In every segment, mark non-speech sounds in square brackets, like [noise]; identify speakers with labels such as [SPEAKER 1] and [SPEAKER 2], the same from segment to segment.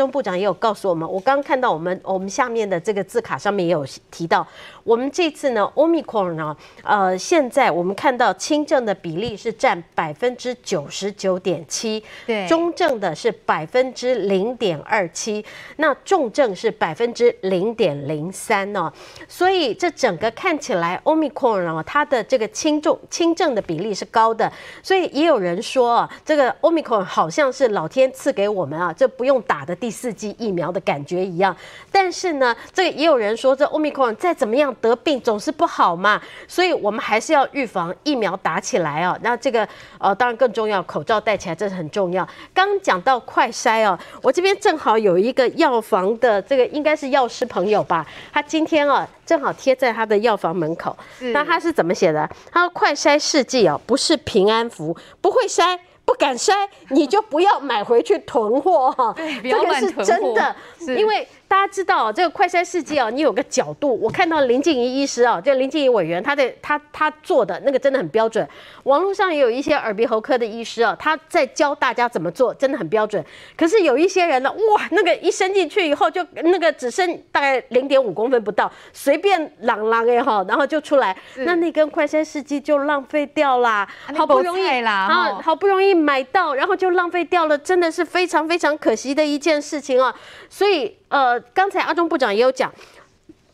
[SPEAKER 1] 中部长也有告诉我们，我刚刚看到我们我们下面的这个字卡上面也有提到，我们这次呢，Omicron 呢，呃，现在我们看到轻症的比例是占百分之九十九点七，对，中症的是百分之零点二七，那重症是百分之零点零三呢，所以这整个看起来 Omicron 呢，它的这个轻重轻症的比例是高的，所以也有人说啊，这个 Omicron 好像是老天赐给我们啊，这不用打的第四季疫苗的感觉一样。但是呢，这个也有人说，这 Omicron 再怎么样得病总是不好嘛，所以我们还是要预防，疫苗打起来哦。那这个呃，当然更重要，口罩戴起来这是很重要。刚讲到快筛哦，我这边正好有一个药房的这个应该是药师朋友吧，他今天哦正好贴在他的药房门口。那他是怎么写的？他说快筛试剂哦，不是平安符，不会筛。不敢摔，你就不要买回去囤货哈。这个是真的，因为。大家知道这个快筛试剂啊，你有个角度。我看到林静怡医师啊，就林静怡委员，他的他他做的那个真的很标准。网络上也有一些耳鼻喉科的医师啊，他在教大家怎么做，真的很标准。可是有一些人呢，哇，那个一伸进去以后，就那个只剩大概零点五公分不到，随便啷啷哎哈，然后就出来，那那根快筛试剂就浪费掉啦。好不容易啦，啊，好不容易买到，然后就浪费掉了，真的是非常非常可惜的一件事情啊。所以。呃，刚才阿中部长也有讲，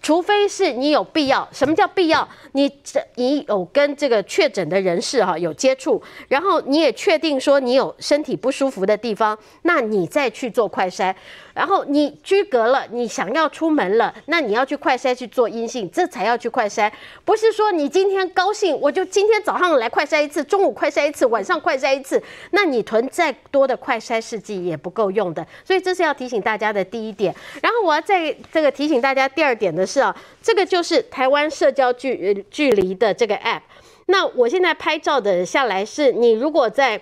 [SPEAKER 1] 除非是你有必要，什么叫必要？你这你有跟这个确诊的人士哈有接触，然后你也确定说你有身体不舒服的地方，那你再去做快筛。然后你居隔了，你想要出门了，那你要去快筛去做阴性，这才要去快筛，不是说你今天高兴，我就今天早上来快筛一次，中午快筛一次，晚上快筛一次，那你囤再多的快筛试剂也不够用的，所以这是要提醒大家的第一点。然后我要再这个提醒大家第二点的是啊，这个就是台湾社交距距离的这个 app，那我现在拍照的下来是你如果在。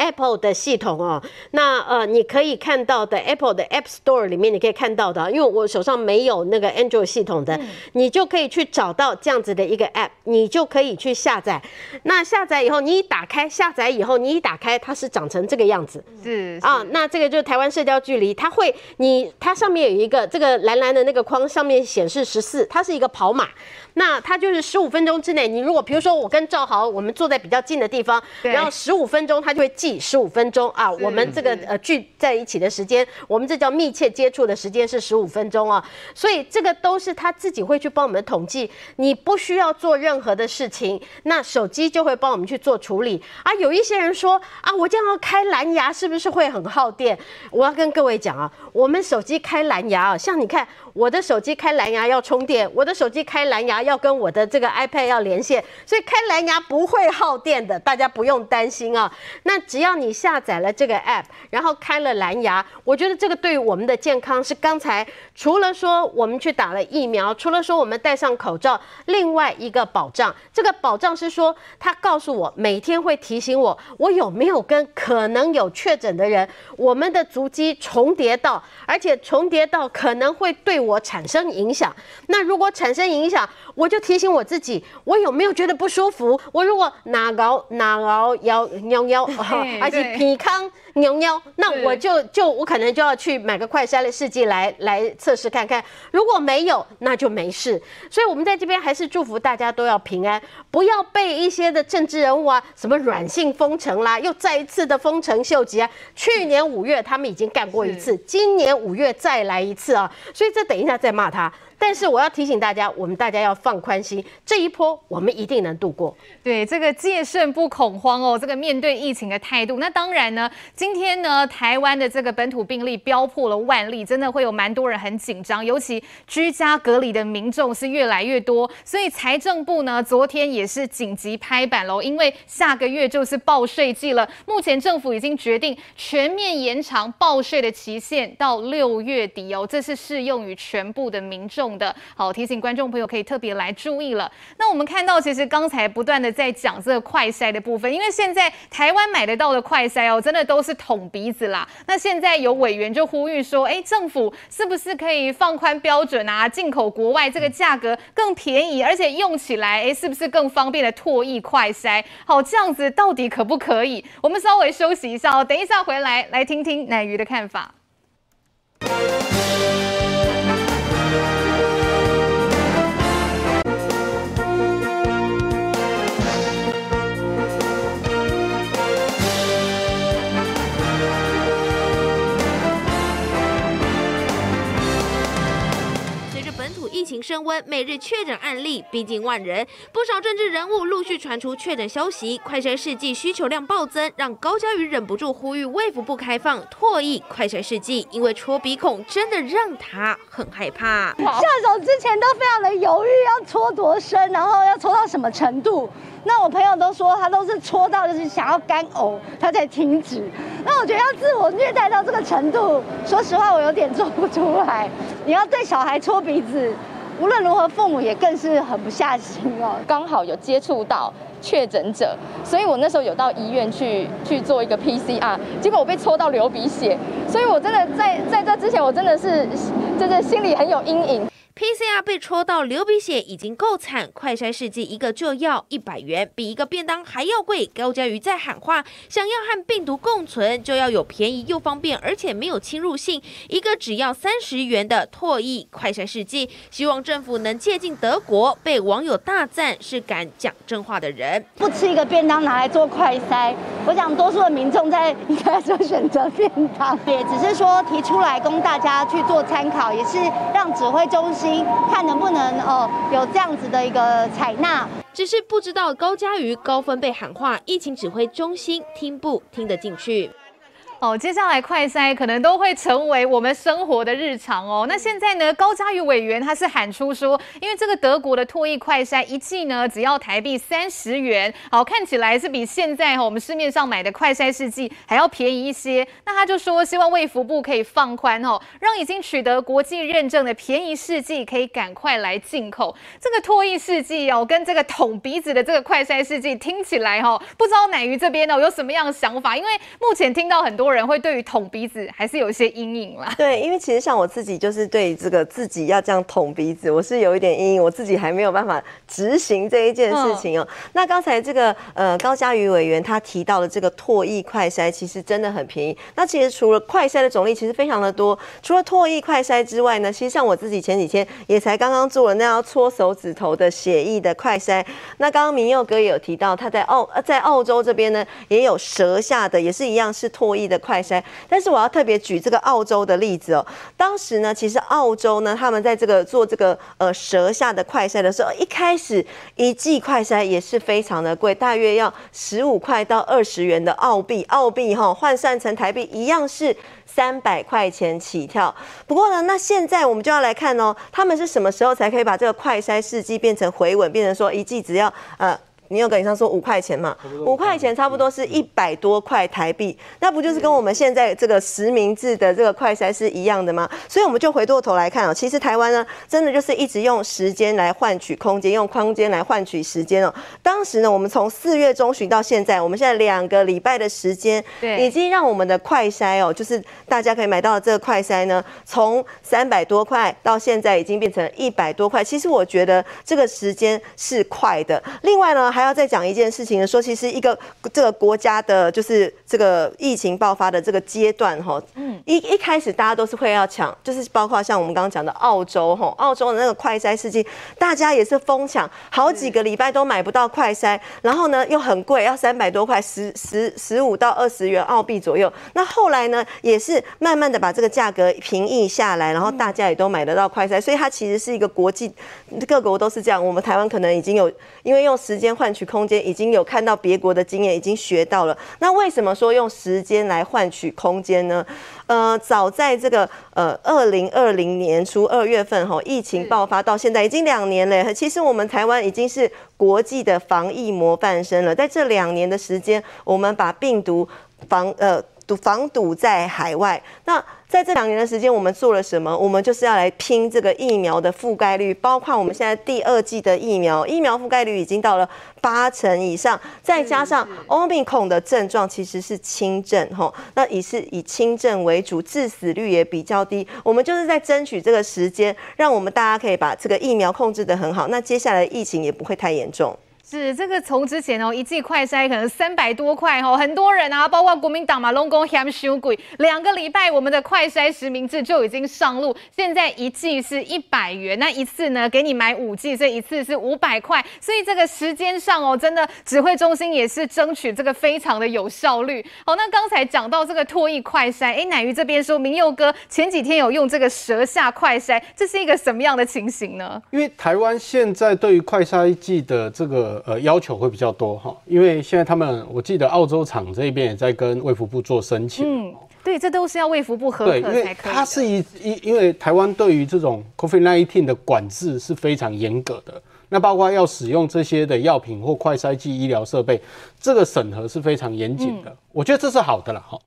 [SPEAKER 1] Apple 的系统哦，那呃，你可以看到的 Apple 的 App Store 里面，你可以看到的，因为我手上没有那个 Android 系统的，你就可以去找到这样子的一个 App，你就可以去下载。那下载以后，你一打开，下载以后，你一打开，它是长成这个样子，是啊，那这个就是台湾社交距离，它会，你它上面有一个这个蓝蓝的那个框，上面显示十四，它是一个跑马。那它就是十五分钟之内，你如果比如说我跟赵豪，我们坐在比较近的地方，然后十五分钟，它就会记十五分钟啊。我们这个呃聚在一起的时间，我们这叫密切接触的时间是十五分钟啊。所以这个都是他自己会去帮我们统计，你不需要做任何的事情，那手机就会帮我们去做处理啊。有一些人说啊，我这样要开蓝牙是不是会很耗电？我要跟各位讲啊，我们手机开蓝牙啊，像你看。我的手机开蓝牙要充电，我的手机开蓝牙要跟我的这个 iPad 要连线，所以开蓝牙不会耗电的，大家不用担心啊。那只要你下载了这个 App，然后开了蓝牙，我觉得这个对于我们的健康是刚才除了说我们去打了疫苗，除了说我们戴上口罩，另外一个保障，这个保障是说它告诉我每天会提醒我，我有没有跟可能有确诊的人，我们的足迹重叠到，而且重叠到可能会对。我产生影响，那如果产生影响，我就提醒我自己，我有没有觉得不舒服？我如果哪熬哪熬腰腰腰，[laughs] 而且皮康尿尿，那我就就我可能就要去买个快筛的试剂来来测试看看。如果没有，那就没事。所以，我们在这边还是祝福大家都要平安，不要被一些的政治人物啊，什么软性封城啦，又再一次的封城秀吉啊。去年五月他们已经干过一次，今年五月再来一次啊。所以这。等一下再骂他。但是我要提醒大家，我们大家要放宽心，这一波我们一定能度过。
[SPEAKER 2] 对，这个戒慎不恐慌哦，这个面对疫情的态度。那当然呢，今天呢，台湾的这个本土病例飙破了万例，真的会有蛮多人很紧张，尤其居家隔离的民众是越来越多。所以财政部呢，昨天也是紧急拍板喽，因为下个月就是报税季了。目前政府已经决定全面延长报税的期限到六月底哦，这是适用于全部的民众的。好，提醒观众朋友可以特别来注意了。那我们看到，其实刚才不断的在讲这个快筛的部分，因为现在台湾买得到的快筛哦，真的都是捅鼻子啦。那现在有委员就呼吁说，哎，政府是不是可以放宽标准啊？进口国外这个价格更便宜，而且用起来，哎，是不是更方便的唾液快筛？好，这样子到底可不可以？我们稍微休息一下哦，等一下回来来听听乃鱼的看法。
[SPEAKER 3] 疫情升温，每日确诊案例逼近万人，不少政治人物陆续传出确诊消息，快筛试剂需求量暴增，让高嘉瑜忍不住呼吁卫服不开放唾液快筛试剂，因为戳鼻孔真的让他很害怕。[laughs]
[SPEAKER 4] 下手之前都非常的犹豫，要戳多深，然后要戳到什么程度。那我朋友都说他都是戳到就是想要干呕，他才停止。那我觉得要自我虐待到这个程度，说实话我有点做不出来。你要对小孩戳鼻子，无论如何父母也更是狠不下心哦。
[SPEAKER 5] 刚好有接触到确诊者，所以我那时候有到医院去去做一个 PCR，结果我被戳到流鼻血，所以我真的在在这之前我真的是真的心里很有阴影。
[SPEAKER 3] PCR 被戳到流鼻血已经够惨，快筛试剂一个就要一百元，比一个便当还要贵。高嘉瑜在喊话，想要和病毒共存，就要有便宜又方便，而且没有侵入性，一个只要三十元的唾液快筛试剂。希望政府能借鉴德国，被网友大赞是敢讲真话的人。
[SPEAKER 4] 不吃一个便当拿来做快筛，我想多数的民众在应该说选择便当，[laughs] 也只是说提出来供大家去做参考，也是让指挥中心。看能不能哦有这样子的一个采纳，
[SPEAKER 3] 只是不知道高嘉瑜高分被喊话，疫情指挥中心听不听得进去。
[SPEAKER 2] 哦，接下来快筛可能都会成为我们生活的日常哦。那现在呢，高嘉瑜委员他是喊出说，因为这个德国的唾液快筛一剂呢只要台币三十元，好，看起来是比现在哈我们市面上买的快筛试剂还要便宜一些。那他就说，希望卫福部可以放宽哦，让已经取得国际认证的便宜试剂可以赶快来进口。这个唾液试剂哦，跟这个捅鼻子的这个快筛试剂听起来哈，不知道奶鱼这边呢有什么样的想法？因为目前听到很多。人会对于捅鼻子还是有一些阴影啦。
[SPEAKER 6] 对，因为其实像我自己就是对这个自己要这样捅鼻子，我是有一点阴影，我自己还没有办法执行这一件事情哦。嗯、那刚才这个呃高嘉瑜委员他提到的这个唾液快筛，其实真的很便宜。那其实除了快筛的种类其实非常的多，除了唾液快筛之外呢，其实像我自己前几天也才刚刚做了那样搓手指头的血液的快筛。那刚刚明佑哥也有提到，他在澳在澳洲这边呢也有舌下的，也是一样是唾液的。快筛，但是我要特别举这个澳洲的例子哦。当时呢，其实澳洲呢，他们在这个做这个呃舌下的快筛的时候，一开始一剂快筛也是非常的贵，大约要十五块到二十元的澳币，澳币哈换算成台币一样是三百块钱起跳。不过呢，那现在我们就要来看哦，他们是什么时候才可以把这个快筛试剂变成回稳，变成说一剂只要呃。你有跟你上说五块钱嘛？五块钱差不多是一百多块台币，那不就是跟我们现在这个实名制的这个快筛是一样的吗？所以我们就回过头来看哦，其实台湾呢，真的就是一直用时间来换取空间，用空间来换取时间哦。当时呢，我们从四月中旬到现在，我们现在两个礼拜的时间，对，已经让我们的快筛哦，就是大家可以买到的这个快筛呢，从三百多块到现在已经变成一百多块。其实我觉得这个时间是快的。另外呢，还还要再讲一件事情呢，说其实一个这个国家的，就是这个疫情爆发的这个阶段哈，嗯，一一开始大家都是会要抢，就是包括像我们刚刚讲的澳洲哈，澳洲的那个快筛试剂，大家也是疯抢，好几个礼拜都买不到快筛，然后呢又很贵，要三百多块，十十十五到二十元澳币左右。那后来呢，也是慢慢的把这个价格平抑下来，然后大家也都买得到快筛，所以它其实是一个国际各国都是这样。我们台湾可能已经有，因为用时间换。换取空间已经有看到别国的经验，已经学到了。那为什么说用时间来换取空间呢？呃，早在这个呃二零二零年初二月份吼，疫情爆发到现在已经两年了。其实我们台湾已经是国际的防疫模范生了。在这两年的时间，我们把病毒防呃堵防堵在海外。那在这两年的时间，我们做了什么？我们就是要来拼这个疫苗的覆盖率，包括我们现在第二季的疫苗，疫苗覆盖率已经到了八成以上，再加上 Omicron 的症状其实是轻症，吼，那也是以轻症为主，致死率也比较低。我们就是在争取这个时间，让我们大家可以把这个疫苗控制得很好，那接下来疫情也不会太严重。
[SPEAKER 2] 是这个从之前哦一剂快筛可能三百多块哦，很多人啊，包括国民党嘛，拢讲嫌伤贵，两个礼拜我们的快筛实名制就已经上路，现在一剂是一百元，那一次呢给你买五剂，所以一次是五百块，所以这个时间上哦，真的指挥中心也是争取这个非常的有效率。好，那刚才讲到这个唾液快筛，哎，乃鱼这边说明佑哥前几天有用这个舌下快筛，这是一个什么样的情形呢？
[SPEAKER 7] 因为台湾现在对于快筛剂的这个。呃，要求会比较多哈，因为现在他们，我记得澳洲厂这边也在跟卫福部做申请。
[SPEAKER 2] 嗯，对，这都是要卫福部核可才可以。
[SPEAKER 7] 对，因为它是一一，因为台湾对于这种 COVID-19 的管制是非常严格的，那包括要使用这些的药品或快筛剂医疗设备，这个审核是非常严谨的。我觉得这是好的了哈。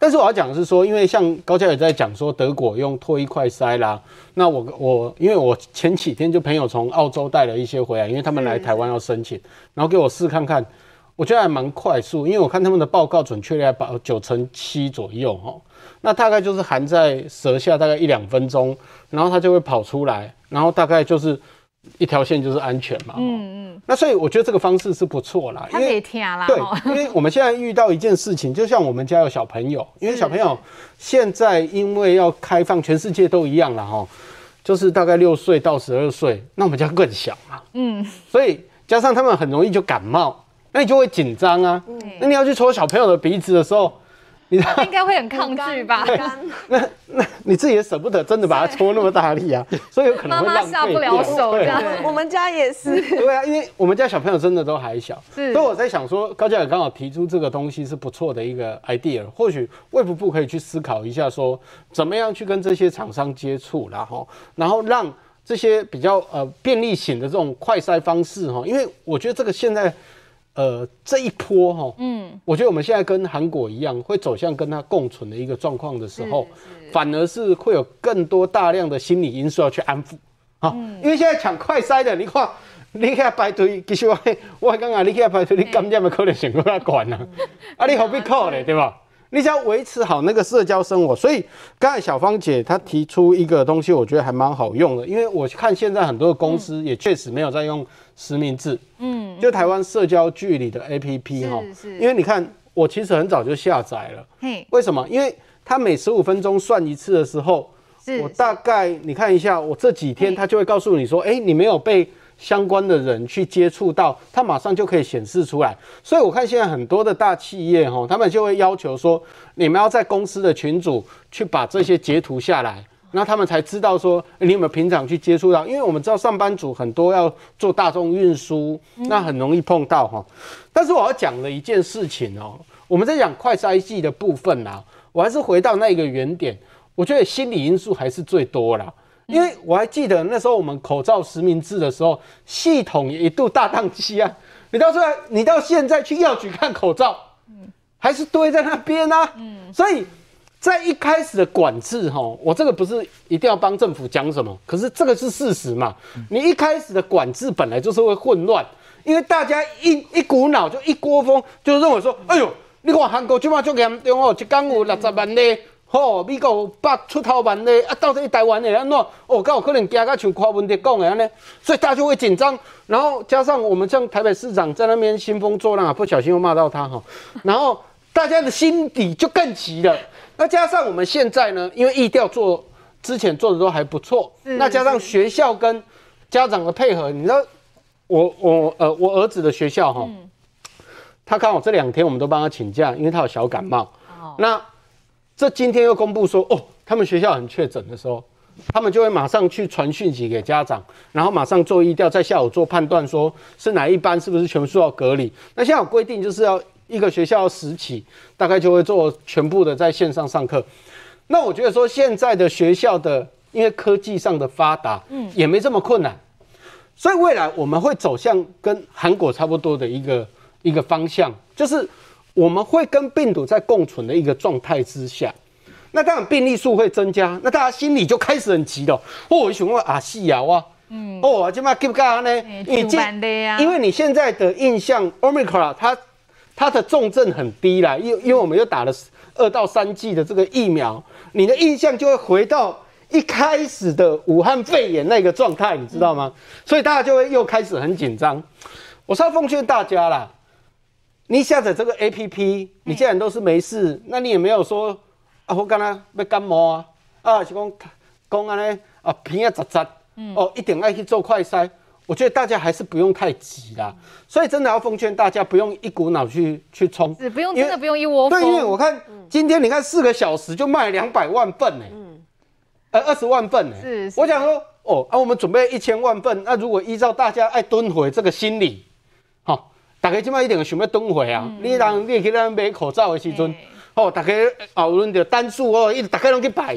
[SPEAKER 7] 但是我要讲的是说，因为像高嘉也在讲说德国用唾液快筛啦，那我我因为我前几天就朋友从澳洲带了一些回来，因为他们来台湾要申请，然后给我试看看，我觉得还蛮快速，因为我看他们的报告准确率还保九成七左右哈，那大概就是含在舌下大概一两分钟，然后它就会跑出来，然后大概就是。一条线就是安全嘛，嗯嗯，那所以我觉得这个方式是不错啦，
[SPEAKER 2] 因为啦，
[SPEAKER 7] 对，因为我们现在遇到一件事情，就像我们家有小朋友，因为小朋友现在因为要开放，全世界都一样了哈，就是大概六岁到十二岁，那我们家更小嘛，嗯，所以加上他们很容易就感冒，那你就会紧张啊，那你要去戳小朋友的鼻子的时候。你
[SPEAKER 2] 应该会很抗拒吧？[laughs]
[SPEAKER 7] 那那你自己也舍不得，真的把它搓那么大力啊，[laughs] 所以有可能。妈妈下不了手，
[SPEAKER 6] 对，我们家也是。[laughs]
[SPEAKER 7] 对啊，因为我们家小朋友真的都还小，所以我在想说，高嘉瑜刚好提出这个东西是不错的一个 idea，或许卫福部可以去思考一下，说怎么样去跟这些厂商接触，然后然后让这些比较呃便利型的这种快筛方式哈，因为我觉得这个现在。呃，这一波哈，嗯，我觉得我们现在跟韩国一样，会走向跟它共存的一个状况的时候，反而是会有更多大量的心理因素要去安抚，啊，因为现在抢快筛的，你看，你去排队，其实我我刚刚你去排队，你感染的可能性更加高呢，啊，你何必靠嘞，对吧？你只要维持好那个社交生活，所以刚才小芳姐她提出一个东西，我觉得还蛮好用的，因为我看现在很多的公司也确实没有在用实名制，嗯，就台湾社交距离的 APP 哈，因为你看我其实很早就下载了，嘿，为什么？因为它每十五分钟算一次的时候，我大概你看一下，我这几天它就会告诉你说，哎，你没有被。相关的人去接触到，它马上就可以显示出来。所以我看现在很多的大企业哈，他们就会要求说，你们要在公司的群组去把这些截图下来，那他们才知道说你有没有平常去接触到。因为我们知道上班族很多要做大众运输，那很容易碰到哈。但是我要讲的一件事情哦，我们在讲快筛剂的部分啦，我还是回到那个原点，我觉得心理因素还是最多啦。因为我还记得那时候我们口罩实名制的时候，系统也一度大宕机啊！你到现在，你到现在去药局看口罩，还是堆在那边啊。所以在一开始的管制哈，我这个不是一定要帮政府讲什么，可是这个是事实嘛。你一开始的管制本来就是会混乱，因为大家一一股脑就一窝蜂就认为说，哎呦，你看韩国这么就严重哦，一天有六十万例。吼、哦，美国百出头万例，啊，到底台湾的安怎？哦，刚有可能惊到像柯文哲讲的安尼，所以大家就会紧张。然后加上我们像台北市长在那边兴风作浪啊，不小心又骂到他哈。然后大家的心底就更急了。那加上我们现在呢，因为疫调做之前做的都还不错，那加上学校跟家长的配合，你知道，我我呃我儿子的学校哈，他刚好这两天我们都帮他请假，因为他有小感冒。那这今天又公布说，哦，他们学校很确诊的时候，他们就会马上去传讯息给家长，然后马上做疫调，在下午做判断，说是哪一班是不是全部需要隔离。那现在有规定，就是要一个学校十起，大概就会做全部的在线上上课。那我觉得说现在的学校的，因为科技上的发达，嗯，也没这么困难，所以未来我们会走向跟韩国差不多的一个一个方向，就是。我们会跟病毒在共存的一个状态之下，那当然病例数会增加，那大家心里就开始很急了。哦，我想问啊，是啊，哇，嗯，哦，这么急不急呢？你这，因为你现在的印象，Omicron 它它的重症很低啦，因因为我们又打了二到三剂的这个疫苗，你的印象就会回到一开始的武汉肺炎那个状态，你知道吗？所以大家就会又开始很紧张。我是要奉劝大家啦，你下载这个 APP，你既然都是没事，那你也没有说啊，我刚刚要感冒啊，啊是讲讲安尼啊鼻啊杂杂，哦一定要去做快筛。我觉得大家还是不用太急啦，所以真的要奉劝大家不用一股脑去去冲，
[SPEAKER 2] 不用真的不用一窝蜂。
[SPEAKER 7] 对，因为我看今天你看四个小时就卖两百万份呢，嗯，呃二十万份呢，是。我想说哦，啊我们准备一千万份，那如果依照大家爱蹲回这个心理，好，大家今晚一定想要蹲回啊。你让你去那买口罩的时阵，哦，大家讨论着单数哦，一直大家拢去排，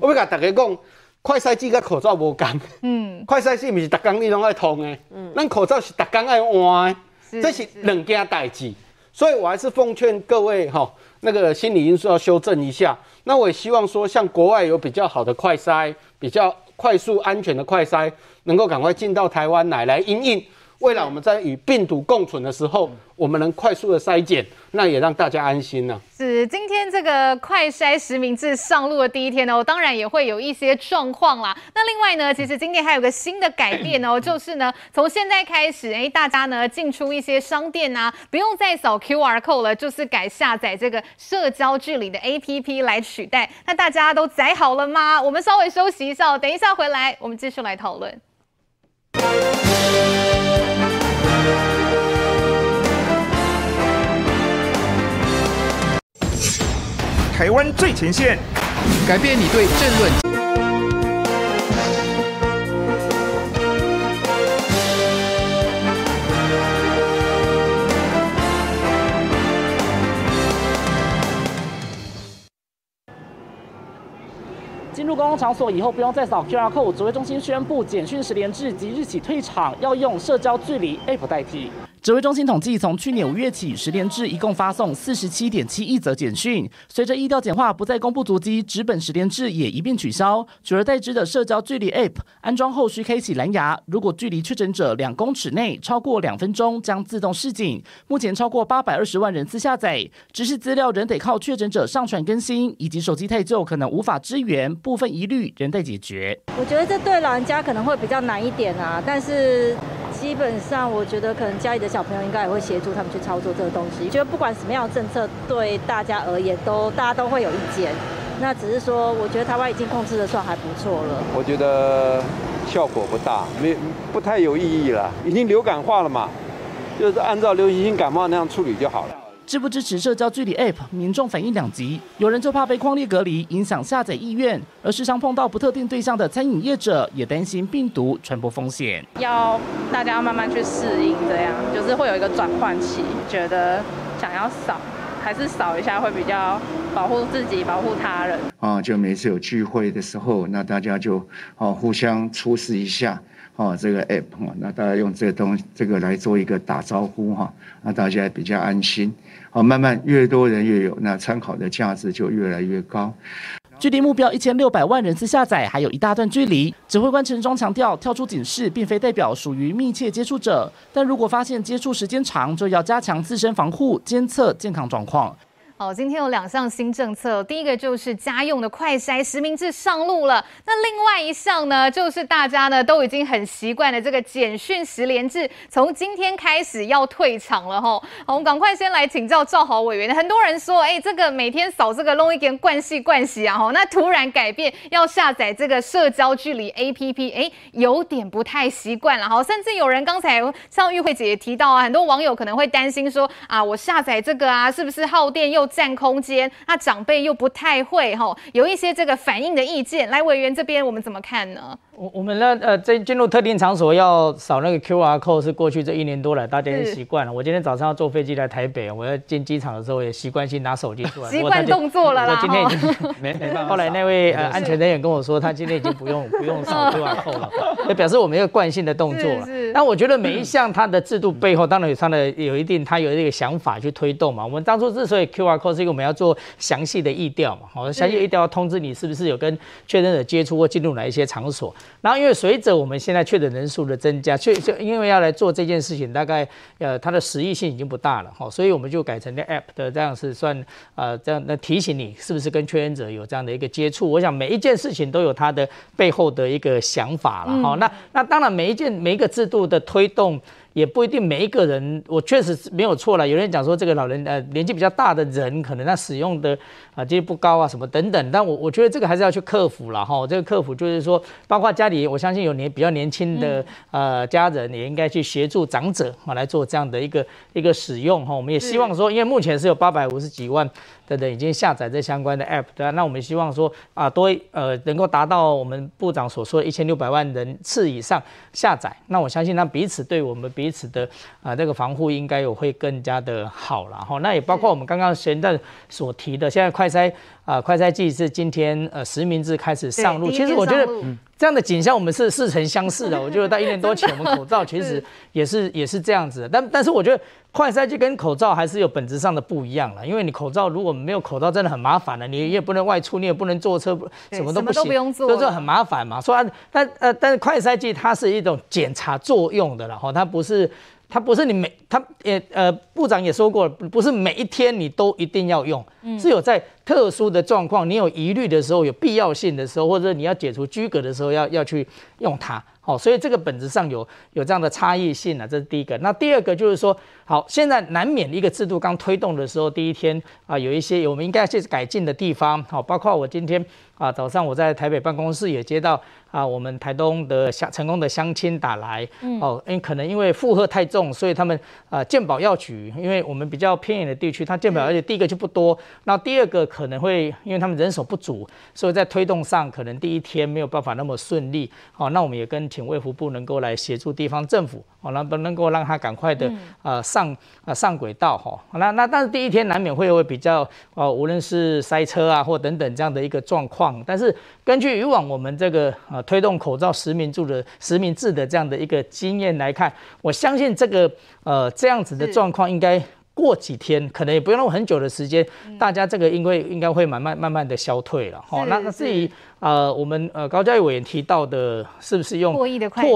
[SPEAKER 7] 我要甲大家讲。快筛剂甲口罩无共，嗯，快筛剂毋是逐工你拢爱通诶，嗯，咱口罩是逐工爱换诶，这是两件代志，所以我还是奉劝各位哈，那个心理因素要修正一下。那我也希望说，像国外有比较好的快筛，比较快速安全的快筛，能够赶快进到台湾来来应应。未来我们在与病毒共存的时候，我们能快速的筛检，那也让大家安心呢、啊。
[SPEAKER 2] 是，今天这个快筛实名制上路的第一天哦，当然也会有一些状况啦。那另外呢，其实今天还有个新的改变哦，[coughs] 就是呢，从现在开始，哎，大家呢进出一些商店啊，不用再扫 QR code 了，就是改下载这个社交距离的 APP 来取代。那大家都载好了吗？我们稍微休息一下，等一下回来，我们继续来讨论。
[SPEAKER 8] 台湾最前线，改变你对政论。
[SPEAKER 9] 进入公共场所以后，不用再扫 QR code。指挥中心宣布，简讯十连制即日起退场，要用社交距离 App 代替。指挥中心统计，从去年五月起，十连制一共发送四十七点七亿则简讯。随着疫调简化，不再公布足迹，纸本十连制也一并取消，取而代之的社交距离 App 安装后需开启蓝牙，如果距离确诊者两公尺内超过两分钟，将自动示警。目前超过八百二十万人次下载，只是资料仍得靠确诊者上传更新，以及手机太旧可能无法支援，部分疑虑仍待解决。
[SPEAKER 10] 我觉得这对老人家可能会比较难一点啊，但是。基本上，我觉得可能家里的小朋友应该也会协助他们去操作这个东西。觉得不管什么样的政策，对大家而言都大家都会有意见。那只是说，我觉得台湾已经控制的算还不错了。
[SPEAKER 11] 我觉得效果不大，没不太有意义了。已经流感化了嘛，就是按照流行性感冒那样处理就好了。
[SPEAKER 9] 支不支持社交距离 App，民众反应两极。有人就怕被框列隔离，影响下载意愿；而时常碰到不特定对象的餐饮业者，也担心病毒传播风险。
[SPEAKER 12] 要大家要慢慢去适应，这样就是会有一个转换期。觉得想要扫，还是扫一下会比较保护自己、保护他人。
[SPEAKER 13] 啊，就每次有聚会的时候，那大家就哦互相出示一下。哦，这个 app 哈，那大家用这个东西，这个来做一个打招呼哈，那大家比较安心。好，慢慢越多人越有，那参考的价值就越来越高。
[SPEAKER 9] 距离目标一千六百万人次下载还有一大段距离。指挥官陈忠强调，跳出警示并非代表属于密切接触者，但如果发现接触时间长，就要加强自身防护，监测健康状况。
[SPEAKER 2] 好，今天有两项新政策，第一个就是家用的快筛实名制上路了。那另外一项呢，就是大家呢都已经很习惯的这个简讯十连制，从今天开始要退场了哈。好，我们赶快先来请教赵豪委员。很多人说，哎、这个每天扫这个弄一点惯习惯习啊，哈，那突然改变要下载这个社交距离 APP，哎、有点不太习惯了哈。甚至有人刚才像玉慧姐也提到啊，很多网友可能会担心说，啊，我下载这个啊，是不是耗电又占空间，那长辈又不太会哈，有一些这个反应的意见，来委员这边我们怎么看呢？
[SPEAKER 14] 我我们呢，呃，在进入特定场所要扫那个 QR code 是过去这一年多来大家习惯了。我今天早上要坐飞机来台北，我要进机场的时候也习惯性拿手机出来，
[SPEAKER 2] 习惯动作了啦。
[SPEAKER 14] 我今天已经 [laughs] 没没办法。后来那位呃安全人员跟我说，他今天已经不用不用扫 QR code 了，[laughs] 就表示我们一个惯性的动作了。那我觉得每一项它的制度背后，当然有它的有一定，它有一个想法去推动嘛。我们当初之所以 QR code 是因为我们要做详细的疫调嘛，好，详细的疫调要通知你是不是有跟确诊者接触或进入哪一些场所，然后因为随着我们现在确诊人数的增加，确就因为要来做这件事情，大概呃它的实益性已经不大了哈，所以我们就改成那 app 的这样是算呃这样那提醒你是不是跟确诊者有这样的一个接触。我想每一件事情都有它的背后的一个想法了哈。那那当然每一件每一个制度的推动。也不一定每一个人，我确实没有错了。有人讲说这个老人呃年纪比较大的人，可能他使用的啊几率不高啊什么等等，但我我觉得这个还是要去克服了哈。这个克服就是说，包括家里，我相信有年比较年轻的呃家人，也应该去协助长者啊来做这样的一个一个使用哈。我们也希望说，因为目前是有八百五十几万的人已经下载这相关的 app，对吧？那我们希望说啊，多呃能够达到我们部长所说的一千六百万人次以上下载，那我相信那彼此对我们彼此的啊这个防护应该有会更加的好了哈。那也包括我们刚刚现在所提的，现在快筛啊快筛剂是今天呃实名制开始上路，其实我觉得这样的景象我们是似曾相识的。[laughs] 我觉得在一年多前我们口罩其实也是也是这样子的，但但是我觉得。快筛剂跟口罩还是有本质上的不一样了，因为你口罩如果没有口罩，真的很麻烦的，你也不能外出，你也不能坐车，什么都不行，都不用做，就是很麻烦嘛。所以，但呃，但是快筛剂它是一种检查作用的，然后它不是，它不是你每，它也呃，部长也说过了，不是每一天你都一定要用，是有在特殊的状况，你有疑虑的时候，有必要性的时候，或者你要解除居隔的时候，要要去用它。哦，所以这个本质上有有这样的差异性啊，这是第一个。那第二个就是说，好，现在难免一个制度刚推动的时候，第一天啊，有一些我们应该去改进的地方。好，包括我今天啊早上我在台北办公室也接到啊我们台东的乡成功的乡亲打来，哦，因为可能因为负荷太重，所以他们啊健保药局，因为我们比较偏远的地区，它健保而且第一个就不多，那第二个可能会因为他们人手不足，所以在推动上可能第一天没有办法那么顺利。好，那我们也跟。请卫福部能够来协助地方政府，哦，那不能够让他赶快的呃上呃上轨道哈？那那但是第一天难免会会比较哦，无论是塞车啊或等等这样的一个状况。但是根据以往我们这个呃推动口罩实名制的实名制的这样的一个经验来看，我相信这个呃这样子的状况应该。过几天可能也不用很久的时间，嗯、大家这个因为应该会慢慢慢慢的消退了。哈，那那至于呃我们呃高教育委员提到的，是不是用唾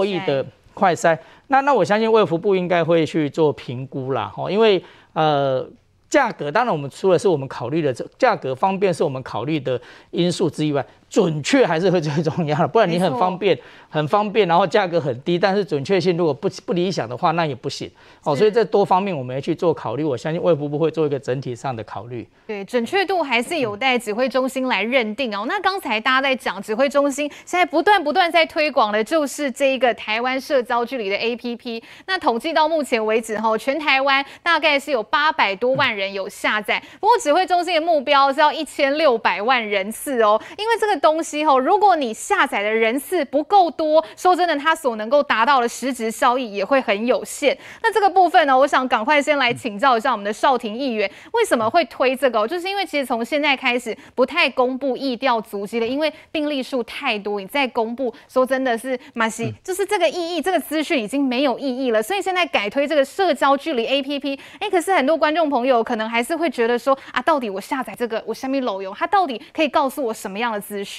[SPEAKER 14] 液的快筛？那那我相信卫福部应该会去做评估啦。哈，因为呃价格当然我们除了是我们考虑的这价格方便是我们考虑的因素之以外。准确还是会最重要的，不然你很方便，很方便，然后价格很低，但是准确性如果不不理想的话，那也不行。哦，所以这多方面我们要去做考虑。我相信卫福部会做一个整体上的考虑。
[SPEAKER 2] 对，准确度还是有待指挥中心来认定哦。那刚才大家在讲，指挥中心现在不断不断在推广的就是这一个台湾社交距离的 APP。那统计到目前为止，哈，全台湾大概是有八百多万人有下载。不过指挥中心的目标是要一千六百万人次哦，因为这个。东西吼，如果你下载的人次不够多，说真的，它所能够达到的实质效益也会很有限。那这个部分呢，我想赶快先来请教一下我们的少庭议员，为什么会推这个？就是因为其实从现在开始不太公布疫调足迹了，因为病例数太多，你再公布，说真的是马西，就是这个意义，这个资讯已经没有意义了。所以现在改推这个社交距离 APP，哎，可是很多观众朋友可能还是会觉得说啊，到底我下载这个我下面漏用，它到底可以告诉我什么样的资讯？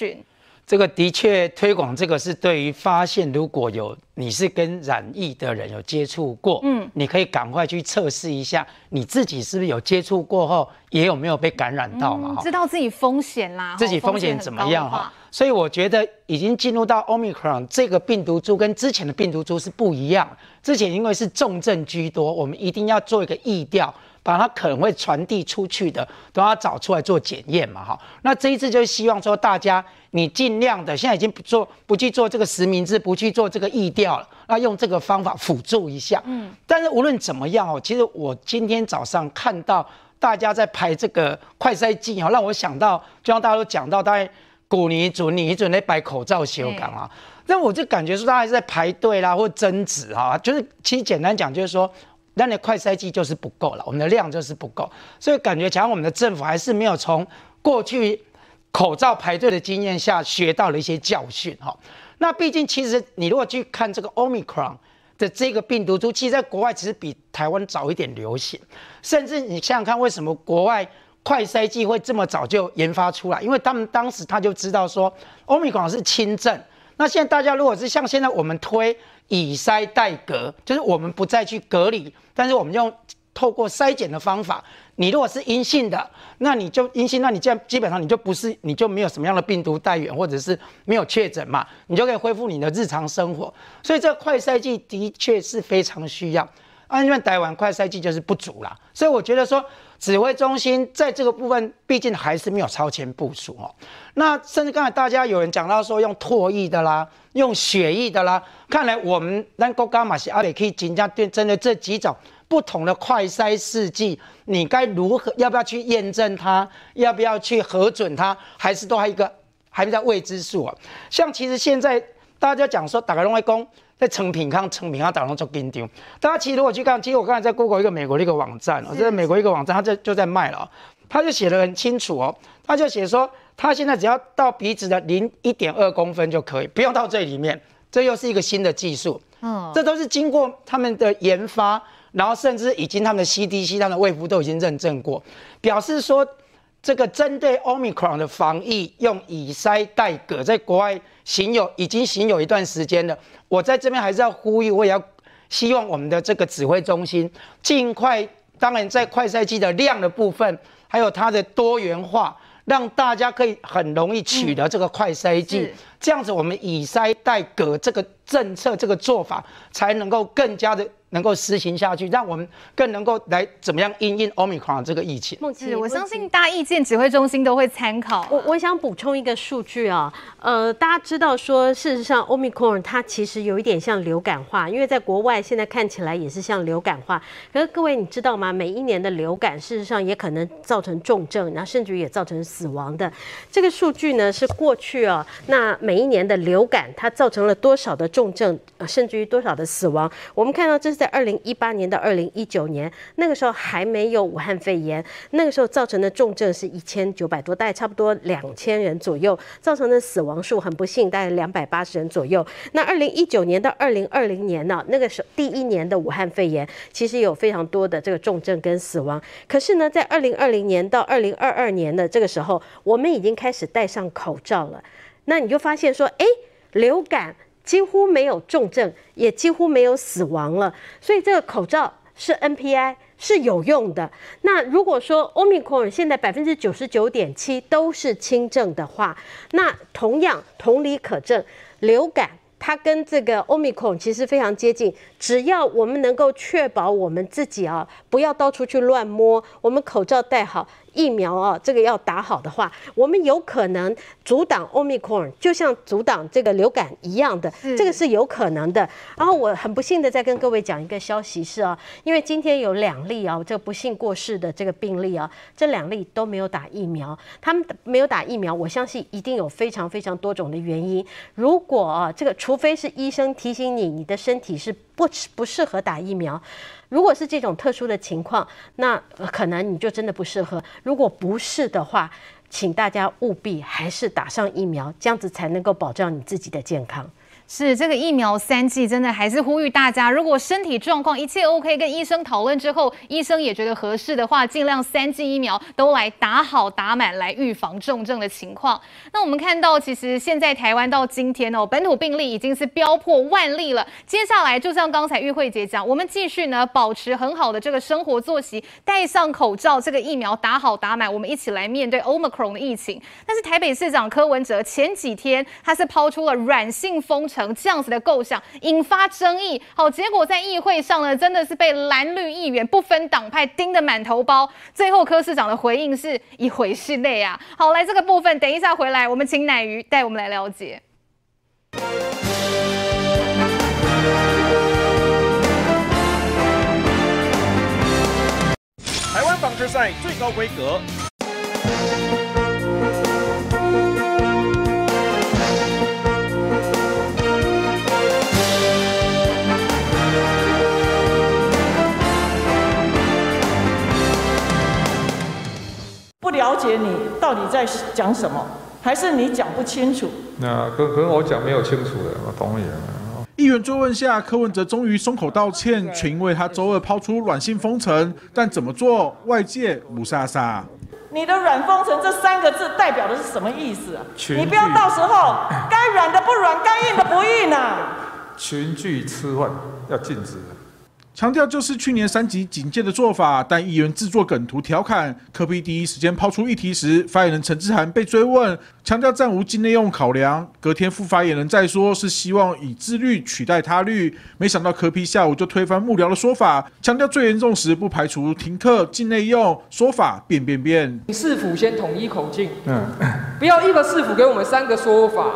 [SPEAKER 15] 这个的确推广这个是对于发现，如果有你是跟染疫的人有接触过，嗯，你可以赶快去测试一下，你自己是不是有接触过后也有没有被感染到嘛？
[SPEAKER 2] 知道自己风险啦，
[SPEAKER 15] 自己风险怎么样哈？所以我觉得已经进入到 Omicron 这个病毒株跟之前的病毒株是不一样，之前因为是重症居多，我们一定要做一个疫调。把它可能会传递出去的都要找出来做检验嘛，哈。那这一次就是希望说大家你尽量的，现在已经不做不去做这个实名制，不去做这个疫调了，那用这个方法辅助一下。嗯。但是无论怎么样哦，其实我今天早上看到大家在排这个快筛剂哦，让我想到，就像大家都讲到，大概古尼准你准在摆口罩修改啊，那我就感觉说大家是在排队啦，或争执哈，就是其实简单讲就是说。那你快筛剂就是不够了，我们的量就是不够，所以感觉讲我们的政府还是没有从过去口罩排队的经验下学到了一些教训哈。那毕竟其实你如果去看这个 Omicron 的这个病毒株，其实在国外其实比台湾早一点流行，甚至你想想看，为什么国外快筛剂会这么早就研发出来？因为他们当时他就知道说 Omicron 是轻症。那现在大家如果是像现在我们推以筛代隔，就是我们不再去隔离，但是我们用透过筛检的方法，你如果是阴性的，那你就阴性，那你这样基本上你就不是，你就没有什么样的病毒带源，或者是没有确诊嘛，你就可以恢复你的日常生活。所以这个快筛剂的确是非常需要。啊，因为台湾快筛剂就是不足啦，所以我觉得说指挥中心在这个部分毕竟还是没有超前部署哦。那甚至刚才大家有人讲到说用唾液的啦，用血液的啦，看来我们咱国家嘛是阿里可以增加对针对这几种。不同的快筛试剂，你该如何？要不要去验证它？要不要去核准它？还是都还一个还在未知数啊？像其实现在大家讲说，打开龙威公在成品康成品康打龙做跟丢。大家其实如果去看，其实我刚才在 Google 一个美国的一个网站，哦，这是美国一个网站，他就就在卖了，他就写的很清楚哦，他就写说，他现在只要到鼻子的零一点二公分就可以，不用到这里面。这又是一个新的技术，嗯，这都是经过他们的研发。然后甚至已经他们的 CDC、他们的卫福都已经认证过，表示说这个针对 Omicron 的防疫用以塞代隔，在国外行有已经行有一段时间了。我在这边还是要呼吁，我也要希望我们的这个指挥中心尽快，当然在快筛剂的量的部分，还有它的多元化，让大家可以很容易取得这个快筛剂，这样子我们以筛代隔这个政策这个做法才能够更加的。能够实行下去，让我们更能够来怎么样因应 Omicron 这个疫情。
[SPEAKER 2] 孟琦，我相信大家意见指挥中心都会参考。
[SPEAKER 1] 我我想补充一个数据啊，呃，大家知道说，事实上 Omicron 它其实有一点像流感化，因为在国外现在看起来也是像流感化。可是各位你知道吗？每一年的流感事实上也可能造成重症，然后甚至于也造成死亡的。这个数据呢是过去啊，那每一年的流感它造成了多少的重症，甚至于多少的死亡？我们看到这是在。二零一八年到二零一九年，那个时候还没有武汉肺炎，那个时候造成的重症是一千九百多，大概差不多两千人左右，造成的死亡数很不幸，大概两百八十人左右。那二零一九年到二零二零年呢，那个时候第一年的武汉肺炎，其实有非常多的这个重症跟死亡。可是呢，在二零二零年到二零二二年的这个时候，我们已经开始戴上口罩了。那你就发现说，哎，流感。几乎没有重症，也几乎没有死亡了，所以这个口罩是 NPI 是有用的。那如果说 Omicron 现在百分之九十九点七都是轻症的话，那同样同理可证，流感它跟这个 Omicron 其实非常接近。只要我们能够确保我们自己啊，不要到处去乱摸，我们口罩戴好。疫苗啊，这个要打好的话，我们有可能阻挡 Omicron，就像阻挡这个流感一样的，这个是有可能的。然后我很不幸的再跟各位讲一个消息是啊，因为今天有两例啊，这不幸过世的这个病例啊，这两例都没有打疫苗，他们没有打疫苗，我相信一定有非常非常多种的原因。如果啊，这个除非是医生提醒你，你的身体是不不适合打疫苗。如果是这种特殊的情况，那可能你就真的不适合。如果不是的话，请大家务必还是打上疫苗，这样子才能够保障你自己的健康。
[SPEAKER 2] 是这个疫苗三剂，真的还是呼吁大家，如果身体状况一切 OK，跟医生讨论之后，医生也觉得合适的话，尽量三剂疫苗都来打好打满，来预防重症的情况。那我们看到，其实现在台湾到今天哦，本土病例已经是飙破万例了。接下来就像刚才玉慧姐讲，我们继续呢保持很好的这个生活作息，戴上口罩，这个疫苗打好打满，我们一起来面对 Omicron 的疫情。但是台北市长柯文哲前几天他是抛出了软性封。成这样子的构想引发争议，好，结果在议会上呢，真的是被蓝绿议员不分党派盯得满头包。最后柯市长的回应是一回是泪啊。好，来这个部分，等一下回来，我们请乃瑜带我们来了解。
[SPEAKER 8] 台湾棒球赛最高规格。
[SPEAKER 16] 解你到底在讲什么，还是你讲不清楚？
[SPEAKER 17] 那可可能我讲没有清楚的，我同意了。
[SPEAKER 8] 议员追问下，柯文哲终于松口道歉，却因为他周二抛出软性封城，但怎么做，外界雾煞煞。
[SPEAKER 16] 你的软封城这三个字代表的是什么意思啊？你不要到时候该软的不软，该硬的不硬啊！
[SPEAKER 17] 群聚吃饭要禁止。
[SPEAKER 8] 强调就是去年三级警戒的做法，但议员制作梗图调侃，柯 P 第一时间抛出议题时，发言人陈志涵被追问，强调暂无境内用考量。隔天副发言人再说是希望以自律取代他律，没想到柯 P 下午就推翻幕僚的说法，强调最严重时不排除停课境内用，说法变变变。
[SPEAKER 18] 市府先统一口径，嗯，不要一个市府给我们三个说法。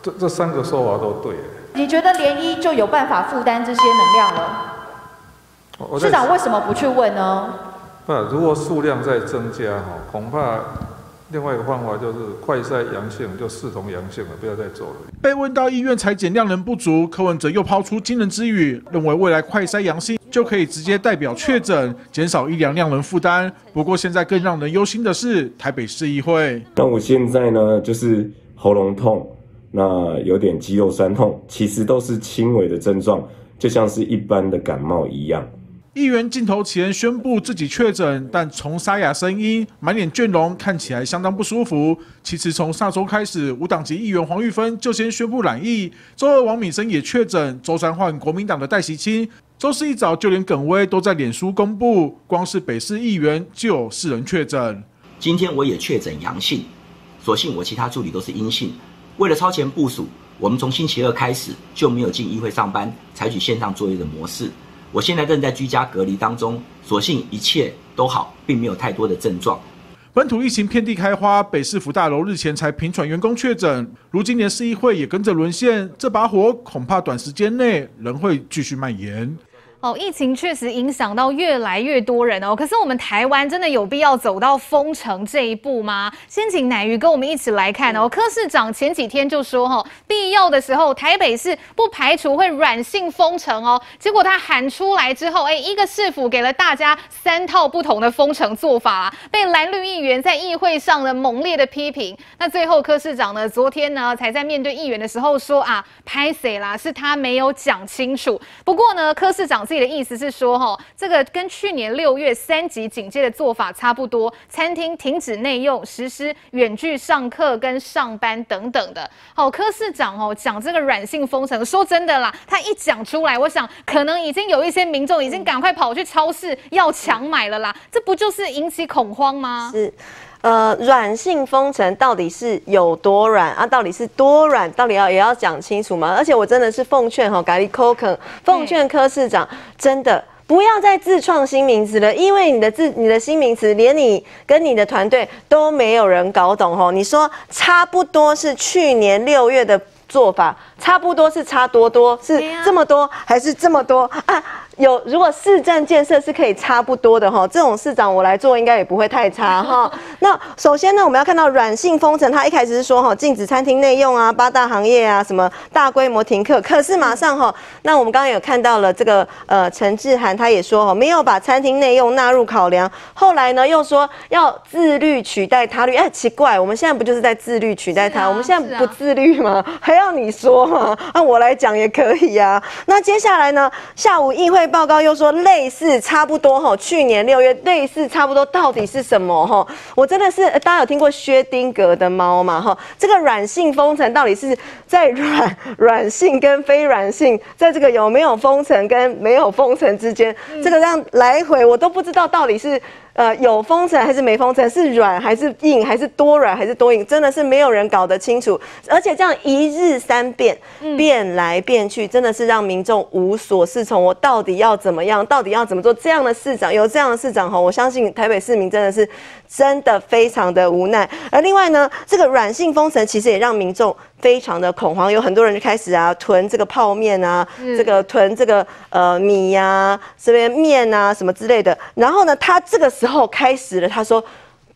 [SPEAKER 17] 这这三个说法都对。
[SPEAKER 19] 你觉得联一就有办法负担这些能量了？市长为什么不去问呢？
[SPEAKER 17] 不，如果数量在增加哈，恐怕另外一个方法就是快筛阳性就视同阳性了，不要再做了。
[SPEAKER 8] 被问到医院裁剪量能不足，柯文哲又抛出惊人之语，认为未来快筛阳性就可以直接代表确诊，减少医疗量能负担。不过现在更让人忧心的是台北市议会。
[SPEAKER 20] 那我现在呢，就是喉咙痛。那有点肌肉酸痛，其实都是轻微的症状，就像是一般的感冒一样。
[SPEAKER 8] 议员镜头前宣布自己确诊，但从沙哑声音、满脸倦容，看起来相当不舒服。其实从上周开始，无党籍议员黄玉芬就先宣布染疫，周二王敏生也确诊，周三换国民党的戴锡清，周四一早就连耿威都在脸书公布，光是北市议员就有四人确诊。
[SPEAKER 21] 今天我也确诊阳性，所幸我其他助理都是阴性。为了超前部署，我们从星期二开始就没有进议会上班，采取线上作业的模式。我现在正在居家隔离当中，所幸一切都好，并没有太多的症状。
[SPEAKER 8] 本土疫情遍地开花，北市府大楼日前才频传员工确诊，如今年市议会也跟着沦陷，这把火恐怕短时间内仍会继续蔓延。
[SPEAKER 2] 哦，疫情确实影响到越来越多人哦。可是我们台湾真的有必要走到封城这一步吗？先请乃瑜跟我们一起来看哦。柯市长前几天就说哈，必要的时候台北市不排除会软性封城哦。结果他喊出来之后，哎，一个市府给了大家三套不同的封城做法啦，被蓝绿议员在议会上的猛烈的批评。那最后柯市长呢，昨天呢才在面对议员的时候说啊，拍谁啦，是他没有讲清楚。不过呢，柯市长。自的意思是说，哈，这个跟去年六月三级警戒的做法差不多，餐厅停止内用，实施远距上课跟上班等等的。好，柯市长哦讲这个软性封城，说真的啦，他一讲出来，我想可能已经有一些民众已经赶快跑去超市要抢买了啦，这不就是引起恐慌吗？
[SPEAKER 6] 是。呃，软性封城到底是有多软啊？到底是多软？到底要也要讲清楚吗？而且我真的是奉劝哈，咖喱扣肯，奉劝柯市长，真的不要再自创新名词了，因为你的自你的新名词，连你跟你的团队都没有人搞懂哦。你说差不多是去年六月的做法，差不多是差多多，是这么多还是这么多啊？有，如果市政建设是可以差不多的哈，这种市长我来做应该也不会太差哈。[laughs] 那首先呢，我们要看到软性封城，他一开始是说哈，禁止餐厅内用啊，八大行业啊，什么大规模停课。可是马上哈，那我们刚刚有看到了这个呃陈志涵他也说哈，没有把餐厅内用纳入考量。后来呢又说要自律取代他律，哎，奇怪，我们现在不就是在自律取代他？啊、我们现在不自律吗？还要你说吗？那我来讲也可以呀、啊。那接下来呢，下午议会。报告又说类似差不多哈，去年六月类似差不多到底是什么哈？我真的是大家有听过薛丁格的猫吗哈？这个软性封城到底是在软 [laughs] 软性跟非软性，在这个有没有封城跟没有封城之间，这个让来回我都不知道到底是。呃，有封城还是没封城？是软还是硬？还是多软还是多硬？真的是没有人搞得清楚。而且这样一日三变，变来变去，真的是让民众无所适从。我到底要怎么样？到底要怎么做？这样的市长，有这样的市长吼，我相信台北市民真的是真的非常的无奈。而另外呢，这个软性封城其实也让民众。非常的恐慌，有很多人就开始啊囤这个泡面啊，这个囤这个呃米呀、啊，这边面啊什么之类的。然后呢，他这个时候开始了，他说：“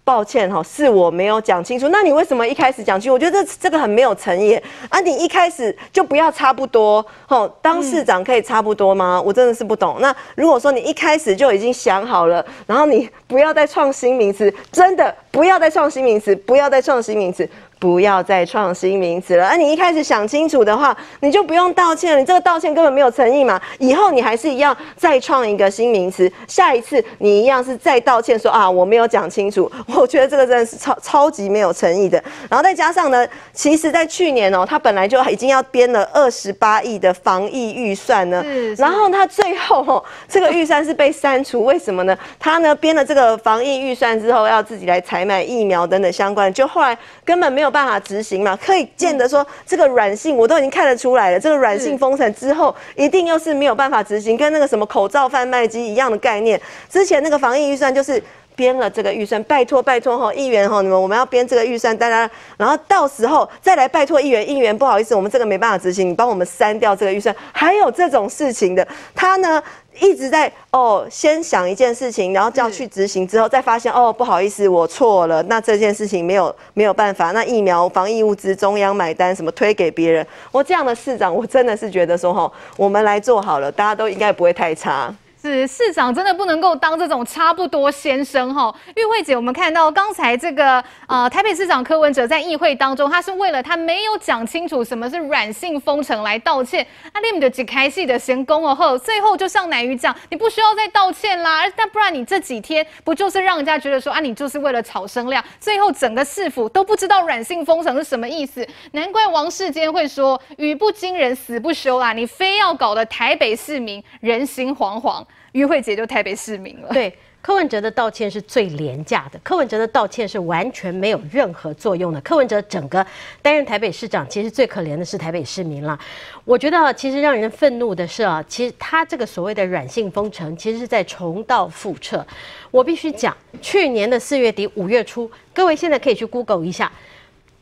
[SPEAKER 6] 抱歉哈，是我没有讲清楚。那你为什么一开始讲清楚？我觉得这这个很没有诚意啊！你一开始就不要差不多，吼，当市长可以差不多吗？我真的是不懂。那如果说你一开始就已经想好了，然后你不要再创新名词，真的不要再创新名词，不要再创新名词。”不要再创新名词了。而你一开始想清楚的话，你就不用道歉了。你这个道歉根本没有诚意嘛。以后你还是一样再创一个新名词，下一次你一样是再道歉说啊，我没有讲清楚。我觉得这个真的是超超级没有诚意的。然后再加上呢，其实在去年哦，他本来就已经要编了二十八亿的防疫预算呢，然后他最后哦，这个预算是被删除，为什么呢？他呢编了这个防疫预算之后，要自己来采买疫苗等等相关，就后来根本没有。办法执行嘛？可以见得说这个软性我都已经看得出来了。这个软性封城之后，一定又是没有办法执行，跟那个什么口罩贩卖机一样的概念。之前那个防疫预算就是编了这个预算，拜托拜托哈，议员哈，你们我们要编这个预算，大家然后到时候再来拜托议员，议员不好意思，我们这个没办法执行，你帮我们删掉这个预算。还有这种事情的，他呢？一直在哦，先想一件事情，然后就要去执行，之后再发现哦，不好意思，我错了。那这件事情没有没有办法。那疫苗防疫物资中央买单，什么推给别人？我这样的市长，我真的是觉得说哈，我们来做好了，大家都应该不会太差。
[SPEAKER 2] 是市长真的不能够当这种差不多先生哈。玉慧姐，我们看到刚才这个呃台北市长柯文哲在议会当中，他是为了他没有讲清楚什么是软性封城来道歉。啊，你们的几开戏的先攻哦后，最后就像乃鱼讲，你不需要再道歉啦。但不然你这几天不就是让人家觉得说啊，你就是为了炒声量，最后整个市府都不知道软性封城是什么意思。难怪王世坚会说语不惊人死不休啦，你非要搞得台北市民人心惶惶。于慧姐就台北市民了。
[SPEAKER 1] 对，柯文哲的道歉是最廉价的，柯文哲的道歉是完全没有任何作用的。柯文哲整个担任台北市长，其实最可怜的是台北市民了。我觉得，其实让人愤怒的是啊，其实他这个所谓的软性封城，其实是在重蹈覆辙。我必须讲，去年的四月底五月初，各位现在可以去 Google 一下，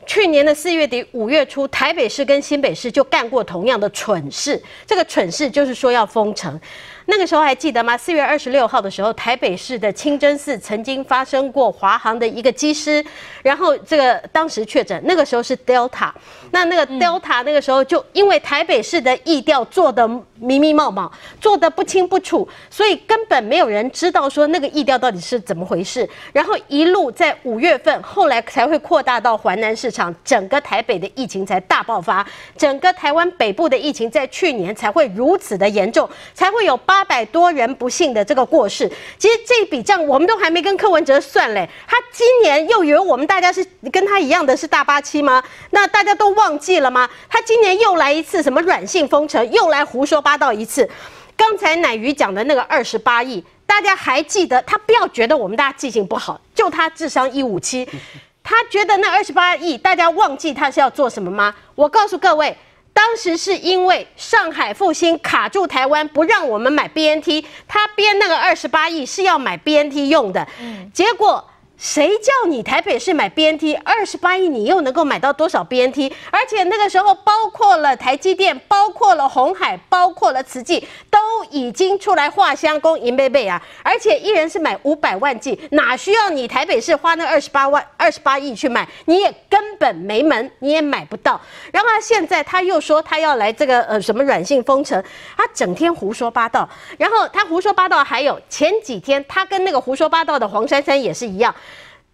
[SPEAKER 1] 去年的四月底五月初，台北市跟新北市就干过同样的蠢事。这个蠢事就是说要封城。那个时候还记得吗？四月二十六号的时候，台北市的清真寺曾经发生过华航的一个机师，然后这个当时确诊，那个时候是 Delta。那那个 Delta 那个时候就因为台北市的疫调做的迷迷冒冒，做的不清不楚，所以根本没有人知道说那个疫调到底是怎么回事。然后一路在五月份，后来才会扩大到华南市场，整个台北的疫情才大爆发，整个台湾北部的疫情在去年才会如此的严重，才会有八。八百多人不幸的这个过世，其实这笔账我们都还没跟柯文哲算嘞。他今年又以为我们大家是跟他一样的是大八七吗？那大家都忘记了吗？他今年又来一次什么软性封城，又来胡说八道一次。刚才乃瑜讲的那个二十八亿，大家还记得？他不要觉得我们大家记性不好，就他智商一五七，他觉得那二十八亿大家忘记他是要做什么吗？我告诉各位。当时是因为上海复兴卡住台湾，不让我们买 BNT，他编那个二十八亿是要买 BNT 用的，结果。谁叫你台北市买 BNT 二十八亿，你又能够买到多少 BNT？而且那个时候包括了台积电，包括了鸿海，包括了慈济，都已经出来画香供银贝贝啊！而且一人是买五百万剂，哪需要你台北市花那二十八万二十八亿去买？你也根本没门，你也买不到。然后现在他又说他要来这个呃什么软性封城，他整天胡说八道。然后他胡说八道，还有前几天他跟那个胡说八道的黄珊珊也是一样。